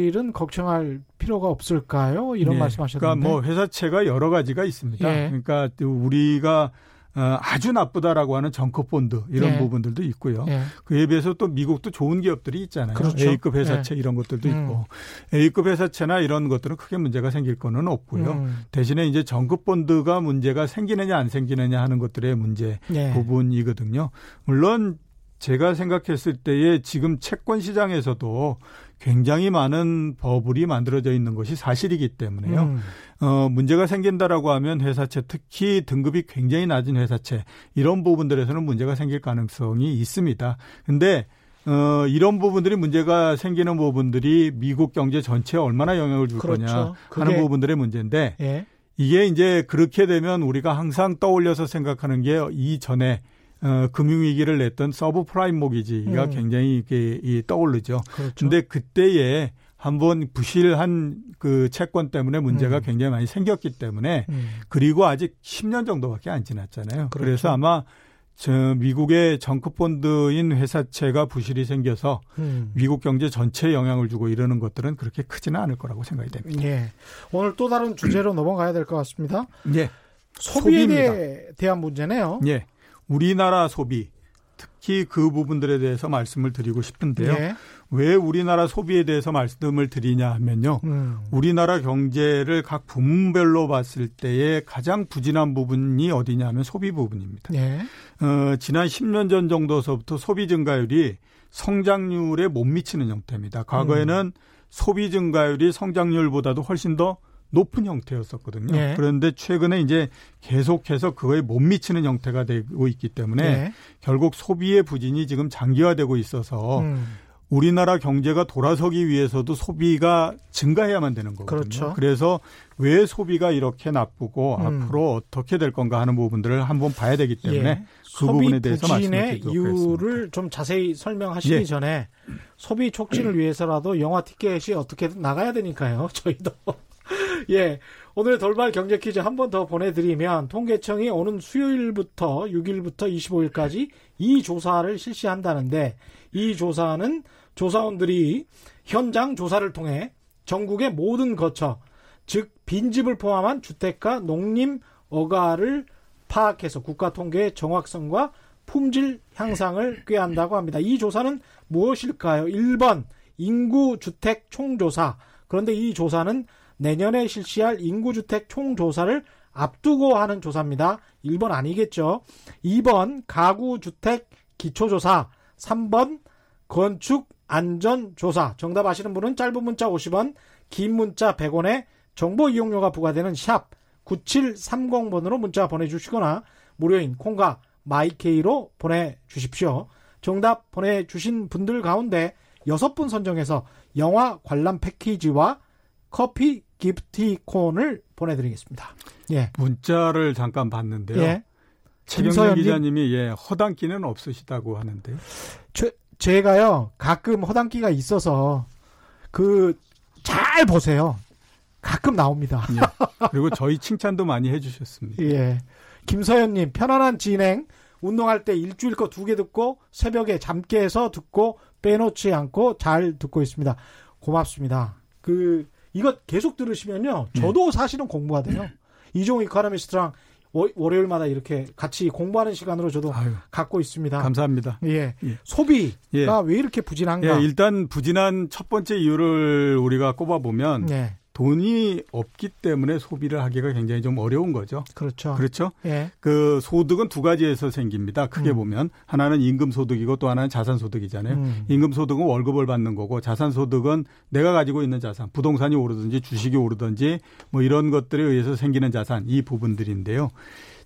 [SPEAKER 1] 실 일은 걱정할 필요가 없을까요? 이런 네. 말씀하셨는데.
[SPEAKER 3] 그러니까 뭐 회사채가 여러 가지가 있습니다. 예. 그러니까 우리가 어, 아주 나쁘다라고 하는 정커본드 이런 예. 부분들도 있고요. 예. 그에 비해서 또 미국도 좋은 기업들이 있잖아요. 그렇죠. A급 회사채 예. 이런 것들도 음. 있고 A급 회사채나 이런 것들은 크게 문제가 생길 거는 없고요. 음. 대신에 이제 정급본드가 문제가 생기느냐 안 생기느냐 하는 것들의 문제 예. 부분이거든요. 물론 제가 생각했을 때에 지금 채권 시장에서도 굉장히 많은 버블이 만들어져 있는 것이 사실이기 때문에요. 음. 어, 문제가 생긴다라고 하면 회사채, 특히 등급이 굉장히 낮은 회사채, 이런 부분들에서는 문제가 생길 가능성이 있습니다. 근데 어, 이런 부분들이 문제가 생기는 부분들이 미국 경제 전체에 얼마나 영향을 줄 그렇죠. 거냐 하는 부분들의 문제인데 예. 이게 이제 그렇게 되면 우리가 항상 떠올려서 생각하는 게 이전에 어, 금융위기를 냈던 서브프라임 모기지가 음. 굉장히 이게 이, 떠오르죠. 그렇죠. 근데 그때에 한번 부실한 그 채권 때문에 문제가 음. 굉장히 많이 생겼기 때문에 음. 그리고 아직 10년 정도밖에 안 지났잖아요. 그렇죠. 그래서 아마 저 미국의 정크펀드인 회사채가 부실이 생겨서 음. 미국 경제 전체에 영향을 주고 이러는 것들은 그렇게 크지는 않을 거라고 생각이 됩니다.
[SPEAKER 1] 예. 오늘 또 다른 주제로 넘어가야 될 것 같습니다. 예. 소비에 소비입니다. 대한 문제네요.
[SPEAKER 3] 예. 우리나라 소비 특히 그 부분들에 대해서 말씀을 드리고 싶은데요. 네. 왜 우리나라 소비에 대해서 말씀을 드리냐 하면요. 음. 우리나라 경제를 각 부문별로 봤을 때에 가장 부진한 부분이 어디냐 하면 소비 부분입니다. 네. 어, 지난 10년 전 정도서부터 소비 증가율이 성장률에 못 미치는 형태입니다. 과거에는 음. 소비 증가율이 성장률보다도 훨씬 더 높은 형태였었거든요. 네. 그런데 최근에 이제 계속해서 그거에 못 미치는 형태가 되고 있기 때문에 네. 결국 소비의 부진이 지금 장기화되고 있어서 음. 우리나라 경제가 돌아서기 위해서도 소비가 증가해야만 되는 거거든요.
[SPEAKER 1] 그렇죠.
[SPEAKER 3] 그래서 왜 소비가 이렇게 나쁘고 음. 앞으로 어떻게 될 건가 하는 부분들을 한번 봐야 되기 때문에 예. 그 부분에 대해서 말씀드리도록
[SPEAKER 1] 이유를 좀 자세히 설명하시기 예. 전에 소비 촉진을 위해서라도 영화 티켓이 어떻게든 나가야 되니까요. 저희도 예. 오늘 돌발 경제 퀴즈 한 번 더 보내드리면 통계청이 오는 수요일부터 6일부터 25일까지 이 조사를 실시한다는데 이 조사는 조사원들이 현장 조사를 통해 전국의 모든 거처, 즉 빈집을 포함한 주택가, 농림, 어가를 파악해서 국가 통계의 정확성과 품질 향상을 꾀한다고 합니다. 이 조사는 무엇일까요? 1번 인구 주택 총조사. 그런데 이 조사는 내년에 실시할 인구주택 총조사를 앞두고 하는 조사입니다. 1번 아니겠죠. 2번 가구주택 기초조사. 3번 건축 안전조사. 정답 아시는 분은 짧은 문자 50원, 긴 문자 100원에 정보 이용료가 부과되는 샵 9730번으로 문자 보내주시거나 무료인 콩과 마이케이로 보내주십시오. 정답 보내주신 분들 가운데 6분 선정해서 영화 관람 패키지와 커피 기프티콘을 보내드리겠습니다.
[SPEAKER 3] 예. 문자를 잠깐 봤는데요. 예. 최경영 기자님이 예, 허당기는 없으시다고 하는데.
[SPEAKER 1] 제, 제가요 가끔 허당기가 있어서 그 잘 보세요. 가끔 나옵니다.
[SPEAKER 3] 예. 그리고 저희 칭찬도 많이 해주셨습니다.
[SPEAKER 1] 예. 김서연님 편안한 진행. 운동할 때 일주일 거 두 개 듣고 새벽에 잠 깨서 듣고 빼놓지 않고 잘 듣고 있습니다. 고맙습니다. 그 이거 계속 들으시면요. 저도 네. 사실은 공부가 돼요. 이종 이카노미스트랑 월요일마다 이렇게 같이 공부하는 시간으로 저도 아유, 갖고 있습니다.
[SPEAKER 3] 감사합니다.
[SPEAKER 1] 예. 예. 소비가 예. 왜 이렇게 부진한가?
[SPEAKER 3] 예, 일단 부진한 첫 번째 이유를 우리가 꼽아보면 예. 돈이 없기 때문에 소비를 하기가 굉장히 좀 어려운 거죠.
[SPEAKER 1] 그렇죠.
[SPEAKER 3] 그렇죠. 예. 그 소득은 두 가지에서 생깁니다. 크게 음. 보면 하나는 임금 소득이고 또 하나는 자산 소득이잖아요. 음. 임금 소득은 월급을 받는 거고 자산 소득은 내가 가지고 있는 자산, 부동산이 오르든지 주식이 오르든지 뭐 이런 것들에 의해서 생기는 자산 이 부분들인데요.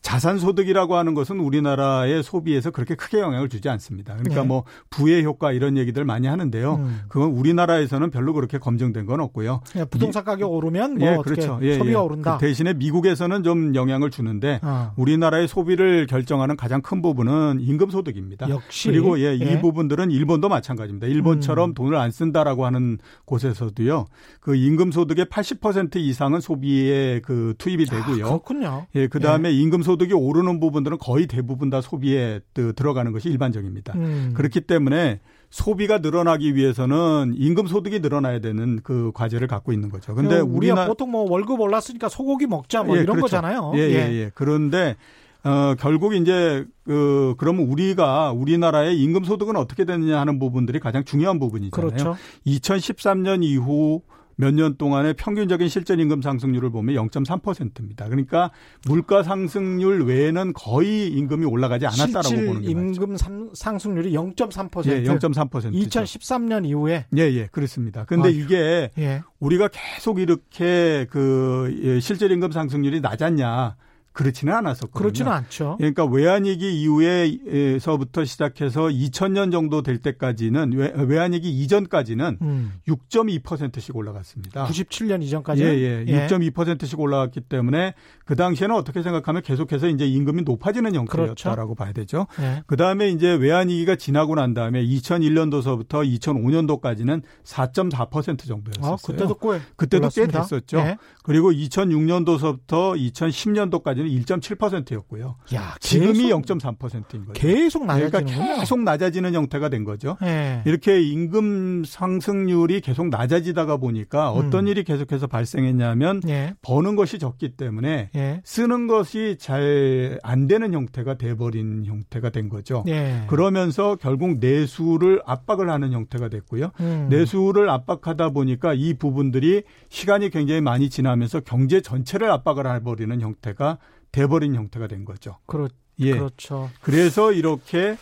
[SPEAKER 3] 자산 소득이라고 하는 것은 우리나라의 소비에서 그렇게 크게 영향을 주지 않습니다. 그러니까 네. 뭐 부의 효과 이런 얘기들 많이 하는데요. 음. 그건 우리나라에서는 별로 그렇게 검증된 건 없고요.
[SPEAKER 1] 예, 부동산 가격 오르면 뭐 예, 그렇죠. 예, 소비가 예. 오른다.
[SPEAKER 3] 그 대신에 미국에서는 좀 영향을 주는데 어. 우리나라의 소비를 결정하는 가장 큰 부분은 임금 소득입니다.
[SPEAKER 1] 역시
[SPEAKER 3] 그리고 예, 이 예. 부분들은 일본도 마찬가지입니다. 일본처럼 음. 돈을 안 쓴다라고 하는 곳에서도요. 그 임금 소득의 80% 이상은 소비에 그 투입이 아, 되고요. 아,
[SPEAKER 1] 그렇군요.
[SPEAKER 3] 예, 그다음에 임금 소득 소득이 오르는 부분들은 거의 대부분 다 소비에 들어가는 것이 일반적입니다. 음. 그렇기 때문에 소비가 늘어나기 위해서는 임금 소득이 늘어나야 되는 그 과제를 갖고 있는 거죠.
[SPEAKER 1] 근데 우리가 우리나... 보통 뭐 월급 올랐으니까 소고기 먹자 뭐 예, 이런 그렇죠. 거잖아요.
[SPEAKER 3] 예, 예, 예. 예. 그런데 어, 결국 이제 그 그러면 우리가 우리나라의 임금 소득은 어떻게 되느냐 하는 부분들이 가장 중요한 부분이잖아요. 그렇죠. 2013년 이후 몇 년 동안의 평균적인 실질 임금 상승률을 보면 0.3%입니다. 그러니까 물가 상승률 외에는 거의 임금이 올라가지 않았다라고 보는 게
[SPEAKER 1] 임금
[SPEAKER 3] 맞죠.
[SPEAKER 1] 상승률이 0.3%.
[SPEAKER 3] 예, 0.3%.
[SPEAKER 1] 2013년 이후에
[SPEAKER 3] 예, 예, 그렇습니다. 근데 아 이게 예. 우리가 계속 이렇게 그 예, 실질 임금 상승률이 낮았냐? 그렇지는 않았었거든요.
[SPEAKER 1] 그렇지는 않죠.
[SPEAKER 3] 그러니까 외환위기 이후에서부터 시작해서 2000년 정도 될 때까지는 외환위기 이전까지는 음. 6.2%씩 올라갔습니다.
[SPEAKER 1] 97년 이전까지
[SPEAKER 3] 예, 예. 예. 6.2%씩 올라갔기 때문에 그 당시에는 어떻게 생각하면 계속해서 이제 임금이 높아지는 형태였다라고 그렇죠. 봐야 되죠. 예. 그 다음에 이제 외환위기가 지나고 난 다음에 2001년도서부터 2005년도까지는 4.4% 정도였었어요. 아,
[SPEAKER 1] 그때도 꽤
[SPEAKER 3] 그때도 꽤 됐었죠. 예. 그리고 2006년도서부터 2010년도까지는 1.7%였고요. 야, 지금이 0.3%인 거죠.
[SPEAKER 1] 계속 낮아지는
[SPEAKER 3] 그러니까 계속 낮아지는 형태가 된 거죠. 네. 이렇게 임금 상승률이 계속 낮아지다가 보니까 어떤 음. 일이 계속해서 발생했냐면 네. 버는 것이 적기 때문에 네. 쓰는 것이 잘 안 되는 형태가 돼버린 형태가 된 거죠. 그러면서 결국 내수를 압박을 하는 형태가 됐고요. 음. 내수를 압박하다 보니까 이 부분들이 시간이 굉장히 많이 지나면서 경제 전체를 압박을 해버리는 형태가 돼버린 형태가 된 거죠.
[SPEAKER 1] 그렇, 예. 그렇죠.
[SPEAKER 3] 그래서 이렇게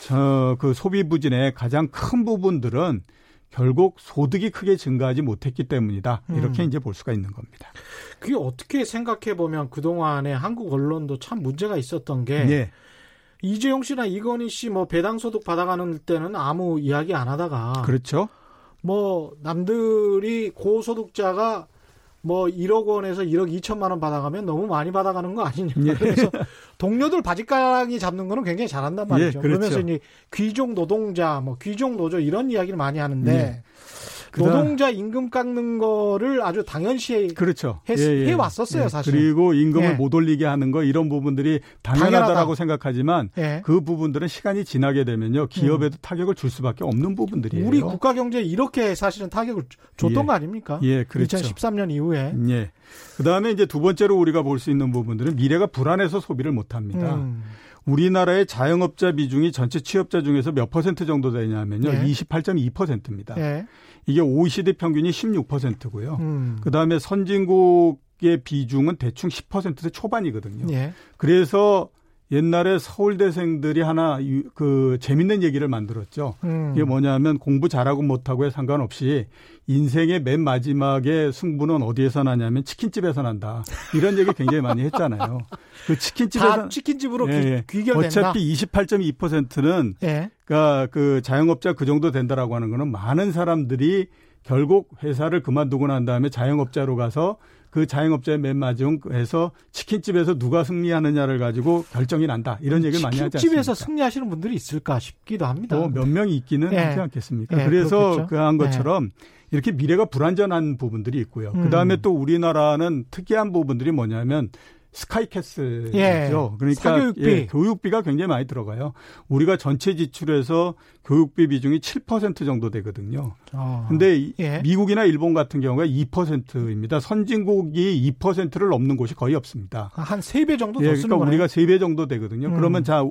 [SPEAKER 3] 저 그 소비 부진의 가장 큰 부분들은 결국 소득이 크게 증가하지 못했기 때문이다. 이렇게 음. 이제 볼 수가 있는 겁니다.
[SPEAKER 1] 그게 어떻게 생각해 보면 그동안에 한국 언론도 참 문제가 있었던 게 예. 이재용 씨나 이건희 씨 뭐 배당 소득 받아가는 때는 아무 이야기 안 하다가
[SPEAKER 3] 그렇죠.
[SPEAKER 1] 뭐 남들이 고소득자가 뭐 1억 원에서 1억 2천만 원 받아가면 너무 많이 받아가는 거 아니냐.
[SPEAKER 3] 예.
[SPEAKER 1] 그래서 동료들 바지가랑이 잡는 거는 굉장히 잘한단 말이죠.
[SPEAKER 3] 예, 그렇죠.
[SPEAKER 1] 그러면서 이제 귀족 노동자, 뭐 귀족 노조 이런 이야기를 많이 하는데
[SPEAKER 3] 예. 그다음-
[SPEAKER 1] 노동자 임금 깎는 거를 아주 당연시
[SPEAKER 3] 그렇죠.
[SPEAKER 1] 했- 해왔었어요, 사실.
[SPEAKER 3] 그리고 임금을
[SPEAKER 1] 예.
[SPEAKER 3] 못 올리게 하는 거 이런 부분들이 당연하다라고
[SPEAKER 1] 당연하다.
[SPEAKER 3] 생각하지만
[SPEAKER 1] 예.
[SPEAKER 3] 그 부분들은 시간이 지나게 되면요 기업에도 타격을 줄 수밖에 없는 부분들이에요.
[SPEAKER 1] 우리 국가 경제에 이렇게 사실은 타격을 줬던
[SPEAKER 3] 예.
[SPEAKER 1] 거 아닙니까?
[SPEAKER 3] 예, 그렇죠.
[SPEAKER 1] 2013년 이후에.
[SPEAKER 3] 예. 그다음에 이제 두 번째로 우리가 볼 수 있는 부분들은 미래가 불안해서 소비를 못 합니다.
[SPEAKER 1] 음.
[SPEAKER 3] 우리나라의 자영업자 비중이 전체 취업자 중에서 몇 퍼센트 정도 되냐면요.
[SPEAKER 1] 예.
[SPEAKER 3] 28.2%입니다.
[SPEAKER 1] 예.
[SPEAKER 3] 이게 OECD 평균이 16%고요.
[SPEAKER 1] 음.
[SPEAKER 3] 그다음에 선진국의 비중은 대충 10% 초반이거든요.
[SPEAKER 1] 예.
[SPEAKER 3] 그래서 옛날에 서울대생들이 하나 유- 그 재밌는 얘기를 만들었죠.
[SPEAKER 1] 음.
[SPEAKER 3] 이게 뭐냐면 공부 잘하고 못하고에 상관없이 인생의 맨 마지막에 승부는 어디에서 나냐면 치킨집에서 난다. 이런 얘기 굉장히 많이 했잖아요. 그 치킨집에서
[SPEAKER 1] 다 치킨집으로
[SPEAKER 3] 예, 예.
[SPEAKER 1] 귀, 귀결된다.
[SPEAKER 3] 어차피 28.2%는
[SPEAKER 1] 예.
[SPEAKER 3] 그러니까 그 자영업자 그 정도 된다라고 하는 거는 많은 사람들이 결국 회사를 그만두고 난 다음에 자영업자로 가서 그 자영업자의 맨 마지막에서 치킨집에서 누가 승리하느냐를 가지고 결정이 난다. 이런 얘기를 많이 하지 않습니까?
[SPEAKER 1] 치킨집에서 승리하시는 분들이 있을까 싶기도 합니다.
[SPEAKER 3] 뭐 몇 명이 있기는
[SPEAKER 1] 예.
[SPEAKER 3] 하지 않겠습니까?
[SPEAKER 1] 예,
[SPEAKER 3] 그래서. 그한 것처럼 이렇게 미래가 불안전한 부분들이 있고요.
[SPEAKER 1] 음.
[SPEAKER 3] 그다음에 또 우리나라는 특이한 부분들이 뭐냐면 스카이캐슬이죠.
[SPEAKER 1] 예.
[SPEAKER 3] 그러니까
[SPEAKER 1] 사교육비.
[SPEAKER 3] 예, 교육비가 굉장히 많이 들어가요. 우리가 전체 지출에서 교육비 비중이 7% 정도 되거든요.
[SPEAKER 1] 어.
[SPEAKER 3] 근데 이-
[SPEAKER 1] 예.
[SPEAKER 3] 미국이나 일본 같은 경우가 2%입니다. 선진국이 2%를 넘는 곳이 거의 없습니다.
[SPEAKER 1] 한세배 정도 더
[SPEAKER 3] 예, 그러니까. 우리가 3배 정도 되거든요.
[SPEAKER 1] 음.
[SPEAKER 3] 그러면 자,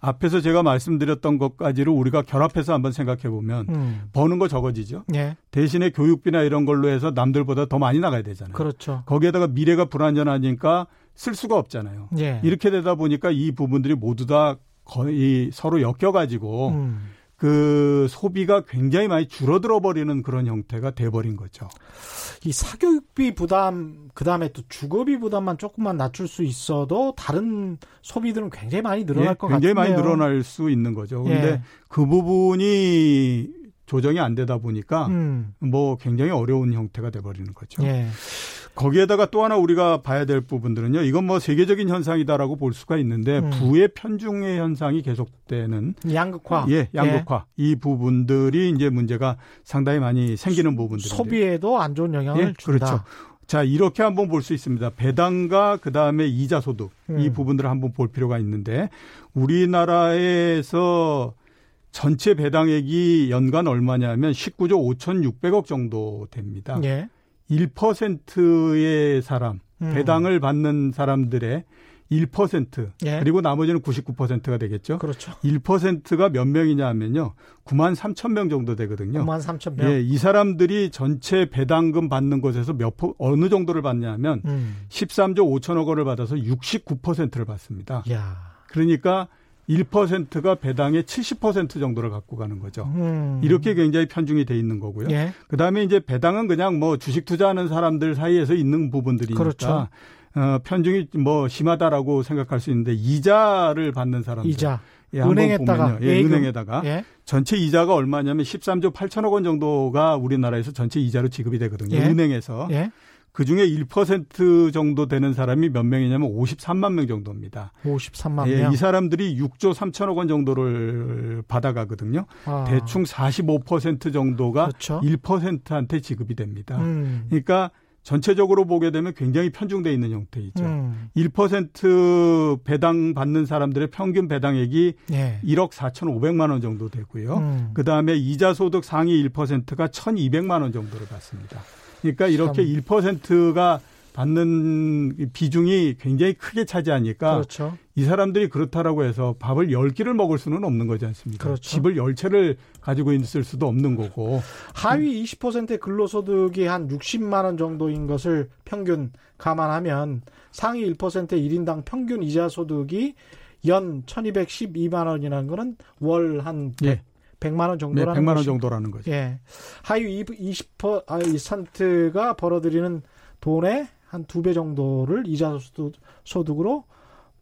[SPEAKER 3] 앞에서 제가 말씀드렸던 것까지를 우리가 결합해서 한번 생각해 보면
[SPEAKER 1] 음.
[SPEAKER 3] 버는 거 적어지죠.
[SPEAKER 1] 예.
[SPEAKER 3] 대신에 교육비나 이런 걸로 해서 남들보다 더 많이 나가야 되잖아요.
[SPEAKER 1] 그렇죠.
[SPEAKER 3] 거기에다가 미래가 불안전하니까 쓸 수가 없잖아요.
[SPEAKER 1] 예.
[SPEAKER 3] 이렇게 되다 보니까 이 부분들이 모두 다 거의 서로 엮여가지고
[SPEAKER 1] 음.
[SPEAKER 3] 그 소비가 굉장히 많이 줄어들어 버리는 그런 형태가 돼버린 거죠.
[SPEAKER 1] 이 사교육비 부담 그다음에 또 주거비 부담만 조금만 낮출 수 있어도 다른 소비들은 굉장히 많이 늘어날
[SPEAKER 3] 예,
[SPEAKER 1] 것
[SPEAKER 3] 굉장히
[SPEAKER 1] 같아요.
[SPEAKER 3] 많이 늘어날 수 있는 거죠. 그런데
[SPEAKER 1] 예.
[SPEAKER 3] 그 부분이 조정이 안 되다 보니까
[SPEAKER 1] 음.
[SPEAKER 3] 뭐 굉장히 어려운 형태가 돼버리는 거죠.
[SPEAKER 1] 예.
[SPEAKER 3] 거기에다가 또 하나 우리가 봐야 될 부분들은요. 이건 뭐 세계적인 현상이다라고 볼 수가 있는데
[SPEAKER 1] 음.
[SPEAKER 3] 부의 편중의 현상이 계속되는
[SPEAKER 1] 양극화.
[SPEAKER 3] 예, 양극화 이 부분들이 이제 문제가 상당히 많이 생기는 부분들인데
[SPEAKER 1] 소비에도 안 좋은 영향을
[SPEAKER 3] 예,
[SPEAKER 1] 준다.
[SPEAKER 3] 그렇죠. 자, 이렇게 한번 볼 수 있습니다. 배당과 그 다음에 이자 소득 이
[SPEAKER 1] 음.
[SPEAKER 3] 부분들을 한번 볼 필요가 있는데 우리나라에서 전체 배당액이 연간 얼마냐면 19조 5,600억 정도 됩니다.
[SPEAKER 1] 예.
[SPEAKER 3] 1%의 사람,
[SPEAKER 1] 음.
[SPEAKER 3] 배당을 받는 사람들의 1%
[SPEAKER 1] 예.
[SPEAKER 3] 그리고 나머지는 99%가 되겠죠.
[SPEAKER 1] 그렇죠.
[SPEAKER 3] 1%가 몇 명이냐 하면요. 9만 3천 명 정도 되거든요.
[SPEAKER 1] 9만 3천 명.
[SPEAKER 3] 예, 이 사람들이 전체 배당금 받는 것에서 몇 포, 어느 정도를 받냐면
[SPEAKER 1] 음.
[SPEAKER 3] 13조 5천억 원을 받아서 69%를 받습니다.
[SPEAKER 1] 야.
[SPEAKER 3] 그러니까 1%가 배당의 70% 정도를 갖고 가는 거죠.
[SPEAKER 1] 음.
[SPEAKER 3] 이렇게 굉장히 편중이 돼 있는 거고요.
[SPEAKER 1] 예.
[SPEAKER 3] 그다음에 이제 배당은 그냥 뭐 주식 투자하는 사람들 사이에서 있는 부분들이니까
[SPEAKER 1] 그렇죠.
[SPEAKER 3] 어, 편중이 뭐 심하다라고 생각할 수 있는데 이자를 받는 사람들
[SPEAKER 1] 이자.
[SPEAKER 3] 예,
[SPEAKER 1] 은행에다가.
[SPEAKER 3] 예,
[SPEAKER 1] 예금.
[SPEAKER 3] 은행에다가
[SPEAKER 1] 예.
[SPEAKER 3] 전체 이자가 얼마냐면 13조 8천억 원 정도가 우리나라에서 전체 이자로 지급이 되거든요.
[SPEAKER 1] 예.
[SPEAKER 3] 은행에서.
[SPEAKER 1] 예.
[SPEAKER 3] 그 중에 1% 정도 되는 사람이 몇 명이냐면 53만 명 정도입니다.
[SPEAKER 1] 53만
[SPEAKER 3] 예,
[SPEAKER 1] 명.
[SPEAKER 3] 이 사람들이 6조 3천억 원 정도를 받아가거든요.
[SPEAKER 1] 아.
[SPEAKER 3] 대충 45% 정도가
[SPEAKER 1] 그렇죠.
[SPEAKER 3] 1%한테 지급이 됩니다.
[SPEAKER 1] 음.
[SPEAKER 3] 그러니까 전체적으로 보게 되면 굉장히 편중돼 있는 형태이죠.
[SPEAKER 1] 음.
[SPEAKER 3] 1% 배당 받는 사람들의 평균 배당액이
[SPEAKER 1] 예.
[SPEAKER 3] 1억 4,500만 원 정도 되고요.
[SPEAKER 1] 음.
[SPEAKER 3] 그 다음에 이자 소득 상위 1%가 1,200만 원 정도를 받습니다. 그러니까 이렇게
[SPEAKER 1] 참.
[SPEAKER 3] 1%가 받는 비중이 굉장히 크게 차지하니까
[SPEAKER 1] 그렇죠.
[SPEAKER 3] 이 사람들이 그렇다라고 해서 밥을 10끼를 먹을 수는 없는 거지 않습니까?
[SPEAKER 1] 그렇죠.
[SPEAKER 3] 집을 10채를 가지고 있을 수도 없는 거고.
[SPEAKER 1] 하위 20%의 근로소득이 한 60만 원 정도인 것을 평균 감안하면 상위 1%의 1인당 평균 이자 소득이 연 1212만 원이라는 거는 월한
[SPEAKER 3] 예.
[SPEAKER 1] 100만 원
[SPEAKER 3] 네,
[SPEAKER 1] 정도라는
[SPEAKER 3] 100만 원 정도라는 거죠.
[SPEAKER 1] 예. 하위 20%가 벌어들이는 돈의 한 두 배 정도를 이자 소득, 소득으로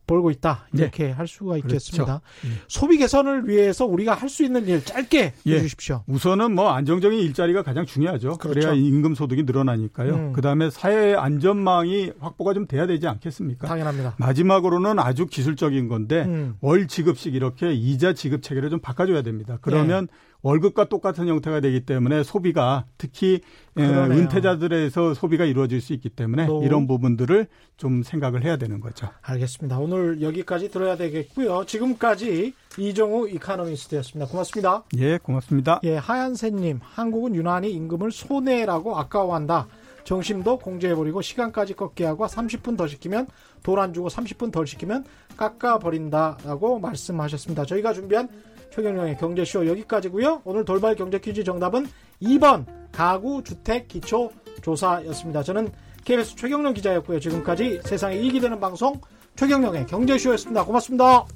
[SPEAKER 1] 벌고 있다.
[SPEAKER 3] 네.
[SPEAKER 1] 이렇게 할 수가 있겠습니다.
[SPEAKER 3] 그렇죠. 예.
[SPEAKER 1] 소비 개선을 위해서 우리가 할 수 있는 일 짧게
[SPEAKER 3] 예.
[SPEAKER 1] 해 주십시오.
[SPEAKER 3] 우선은 뭐 안정적인 일자리가 가장 중요하죠.
[SPEAKER 1] 그렇죠.
[SPEAKER 3] 그래야 임금 소득이 늘어나니까요.
[SPEAKER 1] 음.
[SPEAKER 3] 그다음에 사회 안전망이 확보가 좀 돼야 되지 않겠습니까?
[SPEAKER 1] 당연합니다.
[SPEAKER 3] 마지막으로는 아주 기술적인 건데
[SPEAKER 1] 음.
[SPEAKER 3] 월 지급식 이렇게 이자 지급 체계를 좀 바꿔줘야 됩니다. 그러면
[SPEAKER 1] 네.
[SPEAKER 3] 월급과 똑같은 형태가 되기 때문에 소비가 특히 에,
[SPEAKER 1] 그러네요.
[SPEAKER 3] 은퇴자들에서 소비가 이루어질 수 있기 때문에
[SPEAKER 1] 또-
[SPEAKER 3] 이런 부분들을 좀 생각을 해야 되는 거죠.
[SPEAKER 1] 알겠습니다. 오늘 여기까지 들어야 되겠고요. 지금까지 이종우 이카노미스트였습니다. 고맙습니다.
[SPEAKER 3] 예, 고맙습니다.
[SPEAKER 1] 예, 하얀새님, 한국은 유난히 임금을 손해라고 아까워한다. 정심도 공제해버리고 시간까지 꺾게 하고 30분 더 시키면 돈안 주고 30분 덜 시키면 깎아버린다라고 말씀하셨습니다. 저희가 준비한 최경영의 경제쇼 여기까지고요. 오늘 돌발 경제 퀴즈 정답은 2번 가구 주택 기초 조사였습니다. 저는 KBS 최경영 기자였고요. 지금까지 세상에 이익이 되는 방송 최경영의 경제쇼였습니다. 고맙습니다.